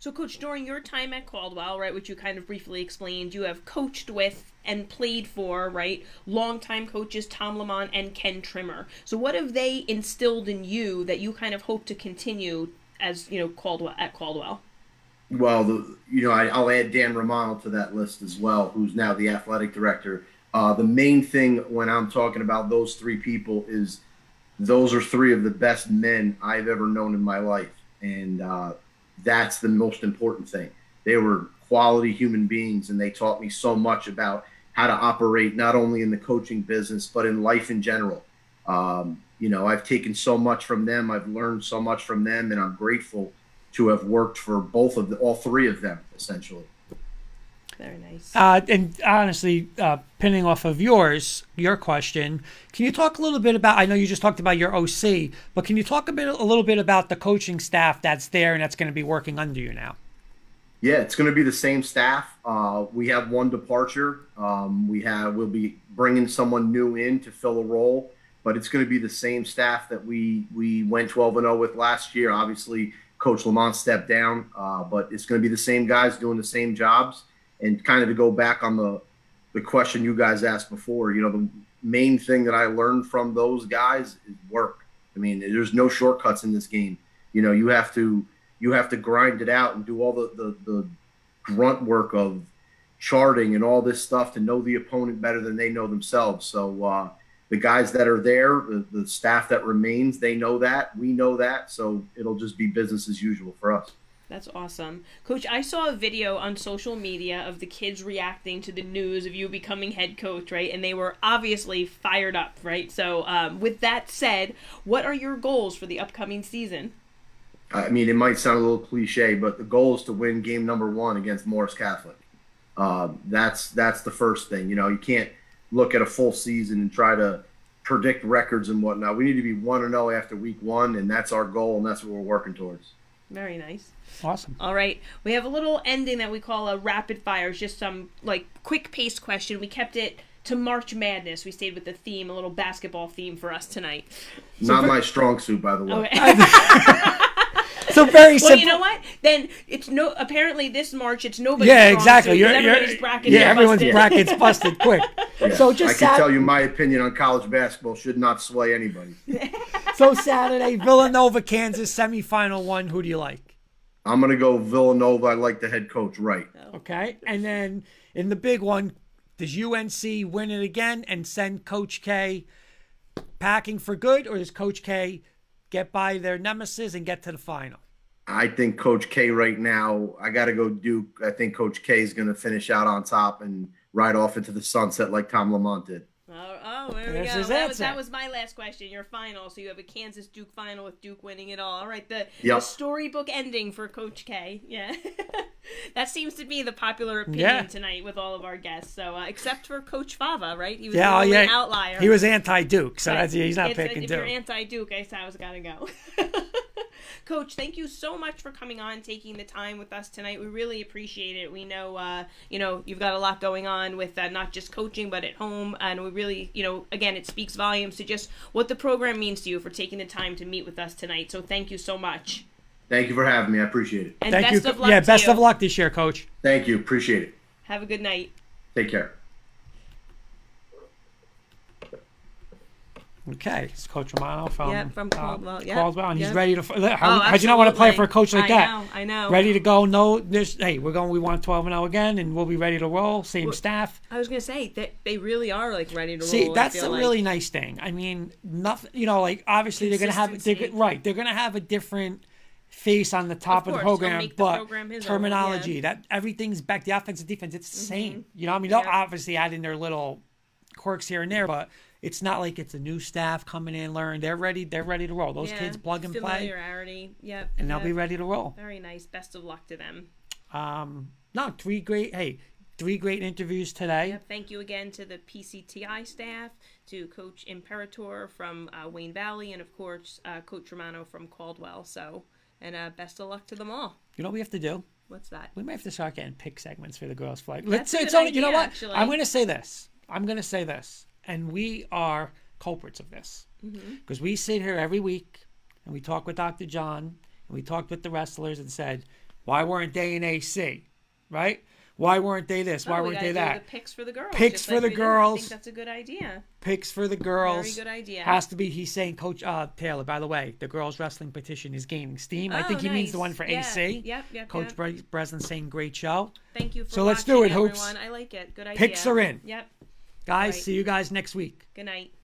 So, Coach, during your time at Caldwell, right, which you kind of briefly explained, you have coached with and played for, right, longtime coaches Tom Lamont and Ken Trimmer. So, what have they instilled in you that you kind of hope to continue as you know Caldwell at Caldwell? Well, the, you know, I, I'll add Dan Romano to that list as well, who's now the athletic director. Uh, the main thing when I'm talking about those three people is those are three of the best men I've ever known in my life, and uh, that's the most important thing. They were quality human beings, and they taught me so much about how to operate not only in the coaching business but in life in general. Um, you know, I've taken so much from them. I've learned so much from them, and I'm grateful to have worked for both of the, all three of them essentially. Very nice. Uh, and honestly, uh, pinning off of yours, your question, can you talk a little bit about? I know you just talked about your OC, but can you talk a bit, a little bit about the coaching staff that's there and that's going to be working under you now? Yeah, it's going to be the same staff. Uh, we have one departure. Um, we have we'll be bringing someone new in to fill a role, but it's going to be the same staff that we we went 12 and 0 with last year. Obviously, Coach Lamont stepped down, uh, but it's going to be the same guys doing the same jobs. And kind of to go back on the the question you guys asked before, you know, the main thing that I learned from those guys is work. I mean, there's no shortcuts in this game. You know, you have to you have to grind it out and do all the the, the grunt work of charting and all this stuff to know the opponent better than they know themselves. So uh, the guys that are there, the, the staff that remains, they know that. We know that. So it'll just be business as usual for us. That's awesome. Coach, I saw a video on social media of the kids reacting to the news of you becoming head coach, right? And they were obviously fired up, right? So, um, with that said, what are your goals for the upcoming season? I mean, it might sound a little cliche, but the goal is to win game number one against Morris Catholic. Uh, that's that's the first thing. You know, you can't look at a full season and try to predict records and whatnot. We need to be one and zero after week one, and that's our goal, and that's what we're working towards. Very nice. Awesome. All right. We have a little ending that we call a rapid fire. It's just some like quick pace question. We kept it to March Madness. We stayed with the theme, a little basketball theme for us tonight. Not my strong suit, by the way. Okay. So very well, simple. Well, you know what? Then it's no. Apparently, this March it's nobody. yeah, exactly. You're, you're, everybody's brackets yeah, everyone's busted. brackets busted quick. Yeah. So I can sat- tell you my opinion on college basketball should not sway anybody. So Saturday, Villanova, Kansas semifinal one. Who do you like? I'm gonna go Villanova. I like the head coach, right? Okay, and then in the big one, does UNC win it again and send Coach K packing for good, or does Coach K get by their nemesis and get to the final? I think Coach K right now. I got to go Duke. I think Coach K is gonna finish out on top and ride off into the sunset like Tom Lamont did. Oh, oh, there we go. That was, that was my last question. Your final. So you have a Kansas Duke final with Duke winning it all. All right, the, the storybook ending for Coach K. Yeah, that seems to be the popular opinion Yeah. tonight with all of our guests. So uh, except for Coach Fava, right? He was Yeah, the oh, only yeah. outlier. He was anti-Duke, so Right. that's he's not It's- picking If you're anti-Duke, I said I was gotta go. Coach, thank you so much for coming on, taking the time with us tonight. We really appreciate it. We know, uh, you know, you've got a lot going on with uh, not just coaching but at home, and we really, you know, again, it speaks volumes to just what the program means to you for taking the time to meet with us tonight. So thank you so much, Thank you for having me. I appreciate it. and Thank best you. of luck. yeah, to best you. of luck this year, Coach. Thank you. Appreciate it. Have a good night. Take care. Okay, it's Coach Romano from Yep, from uh, Caldwell, yep, Caldwell, and he's ready to. How, Oh, how'd you not want to play for a coach like I that? know, I know. Ready to go? No, there's. Hey, we're going. We want 12 and 0 again, and we'll be ready to roll. Same staff. I was gonna say that they really are like ready to See, roll. I that's a like. really nice thing. I mean, nothing. You know, like obviously they're gonna have. They're, right. They're gonna have a different face on the top Of of, the program, make the but program his own, terminology yeah. Mm-hmm. that everything's back. The offense and defense, it's the same. You know, I mean, they'll obviously add in their little quirks here and there, but it's not like it's a new staff coming in, learn. They're ready. They're ready to roll. Those Yeah, kids plug and play, familiarity. Yep, and they'll be ready to roll. Very nice. Best of luck to them. Um, no, three great. Hey, three great interviews today. Yep. Thank you again to the PCTI staff, to Coach Imperator from uh, Wayne Valley, and of course uh, Coach Romano from Caldwell. So, and uh, best of luck to them all. You know what we have to do? What's that? We might have to start getting pick segments for the girls' flag. That's Let's. say It's only. You know what? actually. I'm going to say this. I'm going to say this, and we are culprits of this Mm-hmm. because we sit here every week and we talk with Dr. John and we talked with the wrestlers and said, why weren't they in AC, right? Why weren't they this? Why Oh, we weren't they that? The picks for the girls. Picks for like the did. I girls. think that's a good idea. Picks for the girls. Very good idea. Has to be. He's saying, Coach uh, Taylor. By the way, the girls wrestling petition is gaining steam. I Oh, think he means the one for Yeah. AC. Yep, yep, Coach yep. Bre- Breslin saying great show. Thank you for So let's do it, Hoops. everyone. I like it. Good idea. Picks are in. Yep. Guys, Right. see you guys next week. Good night.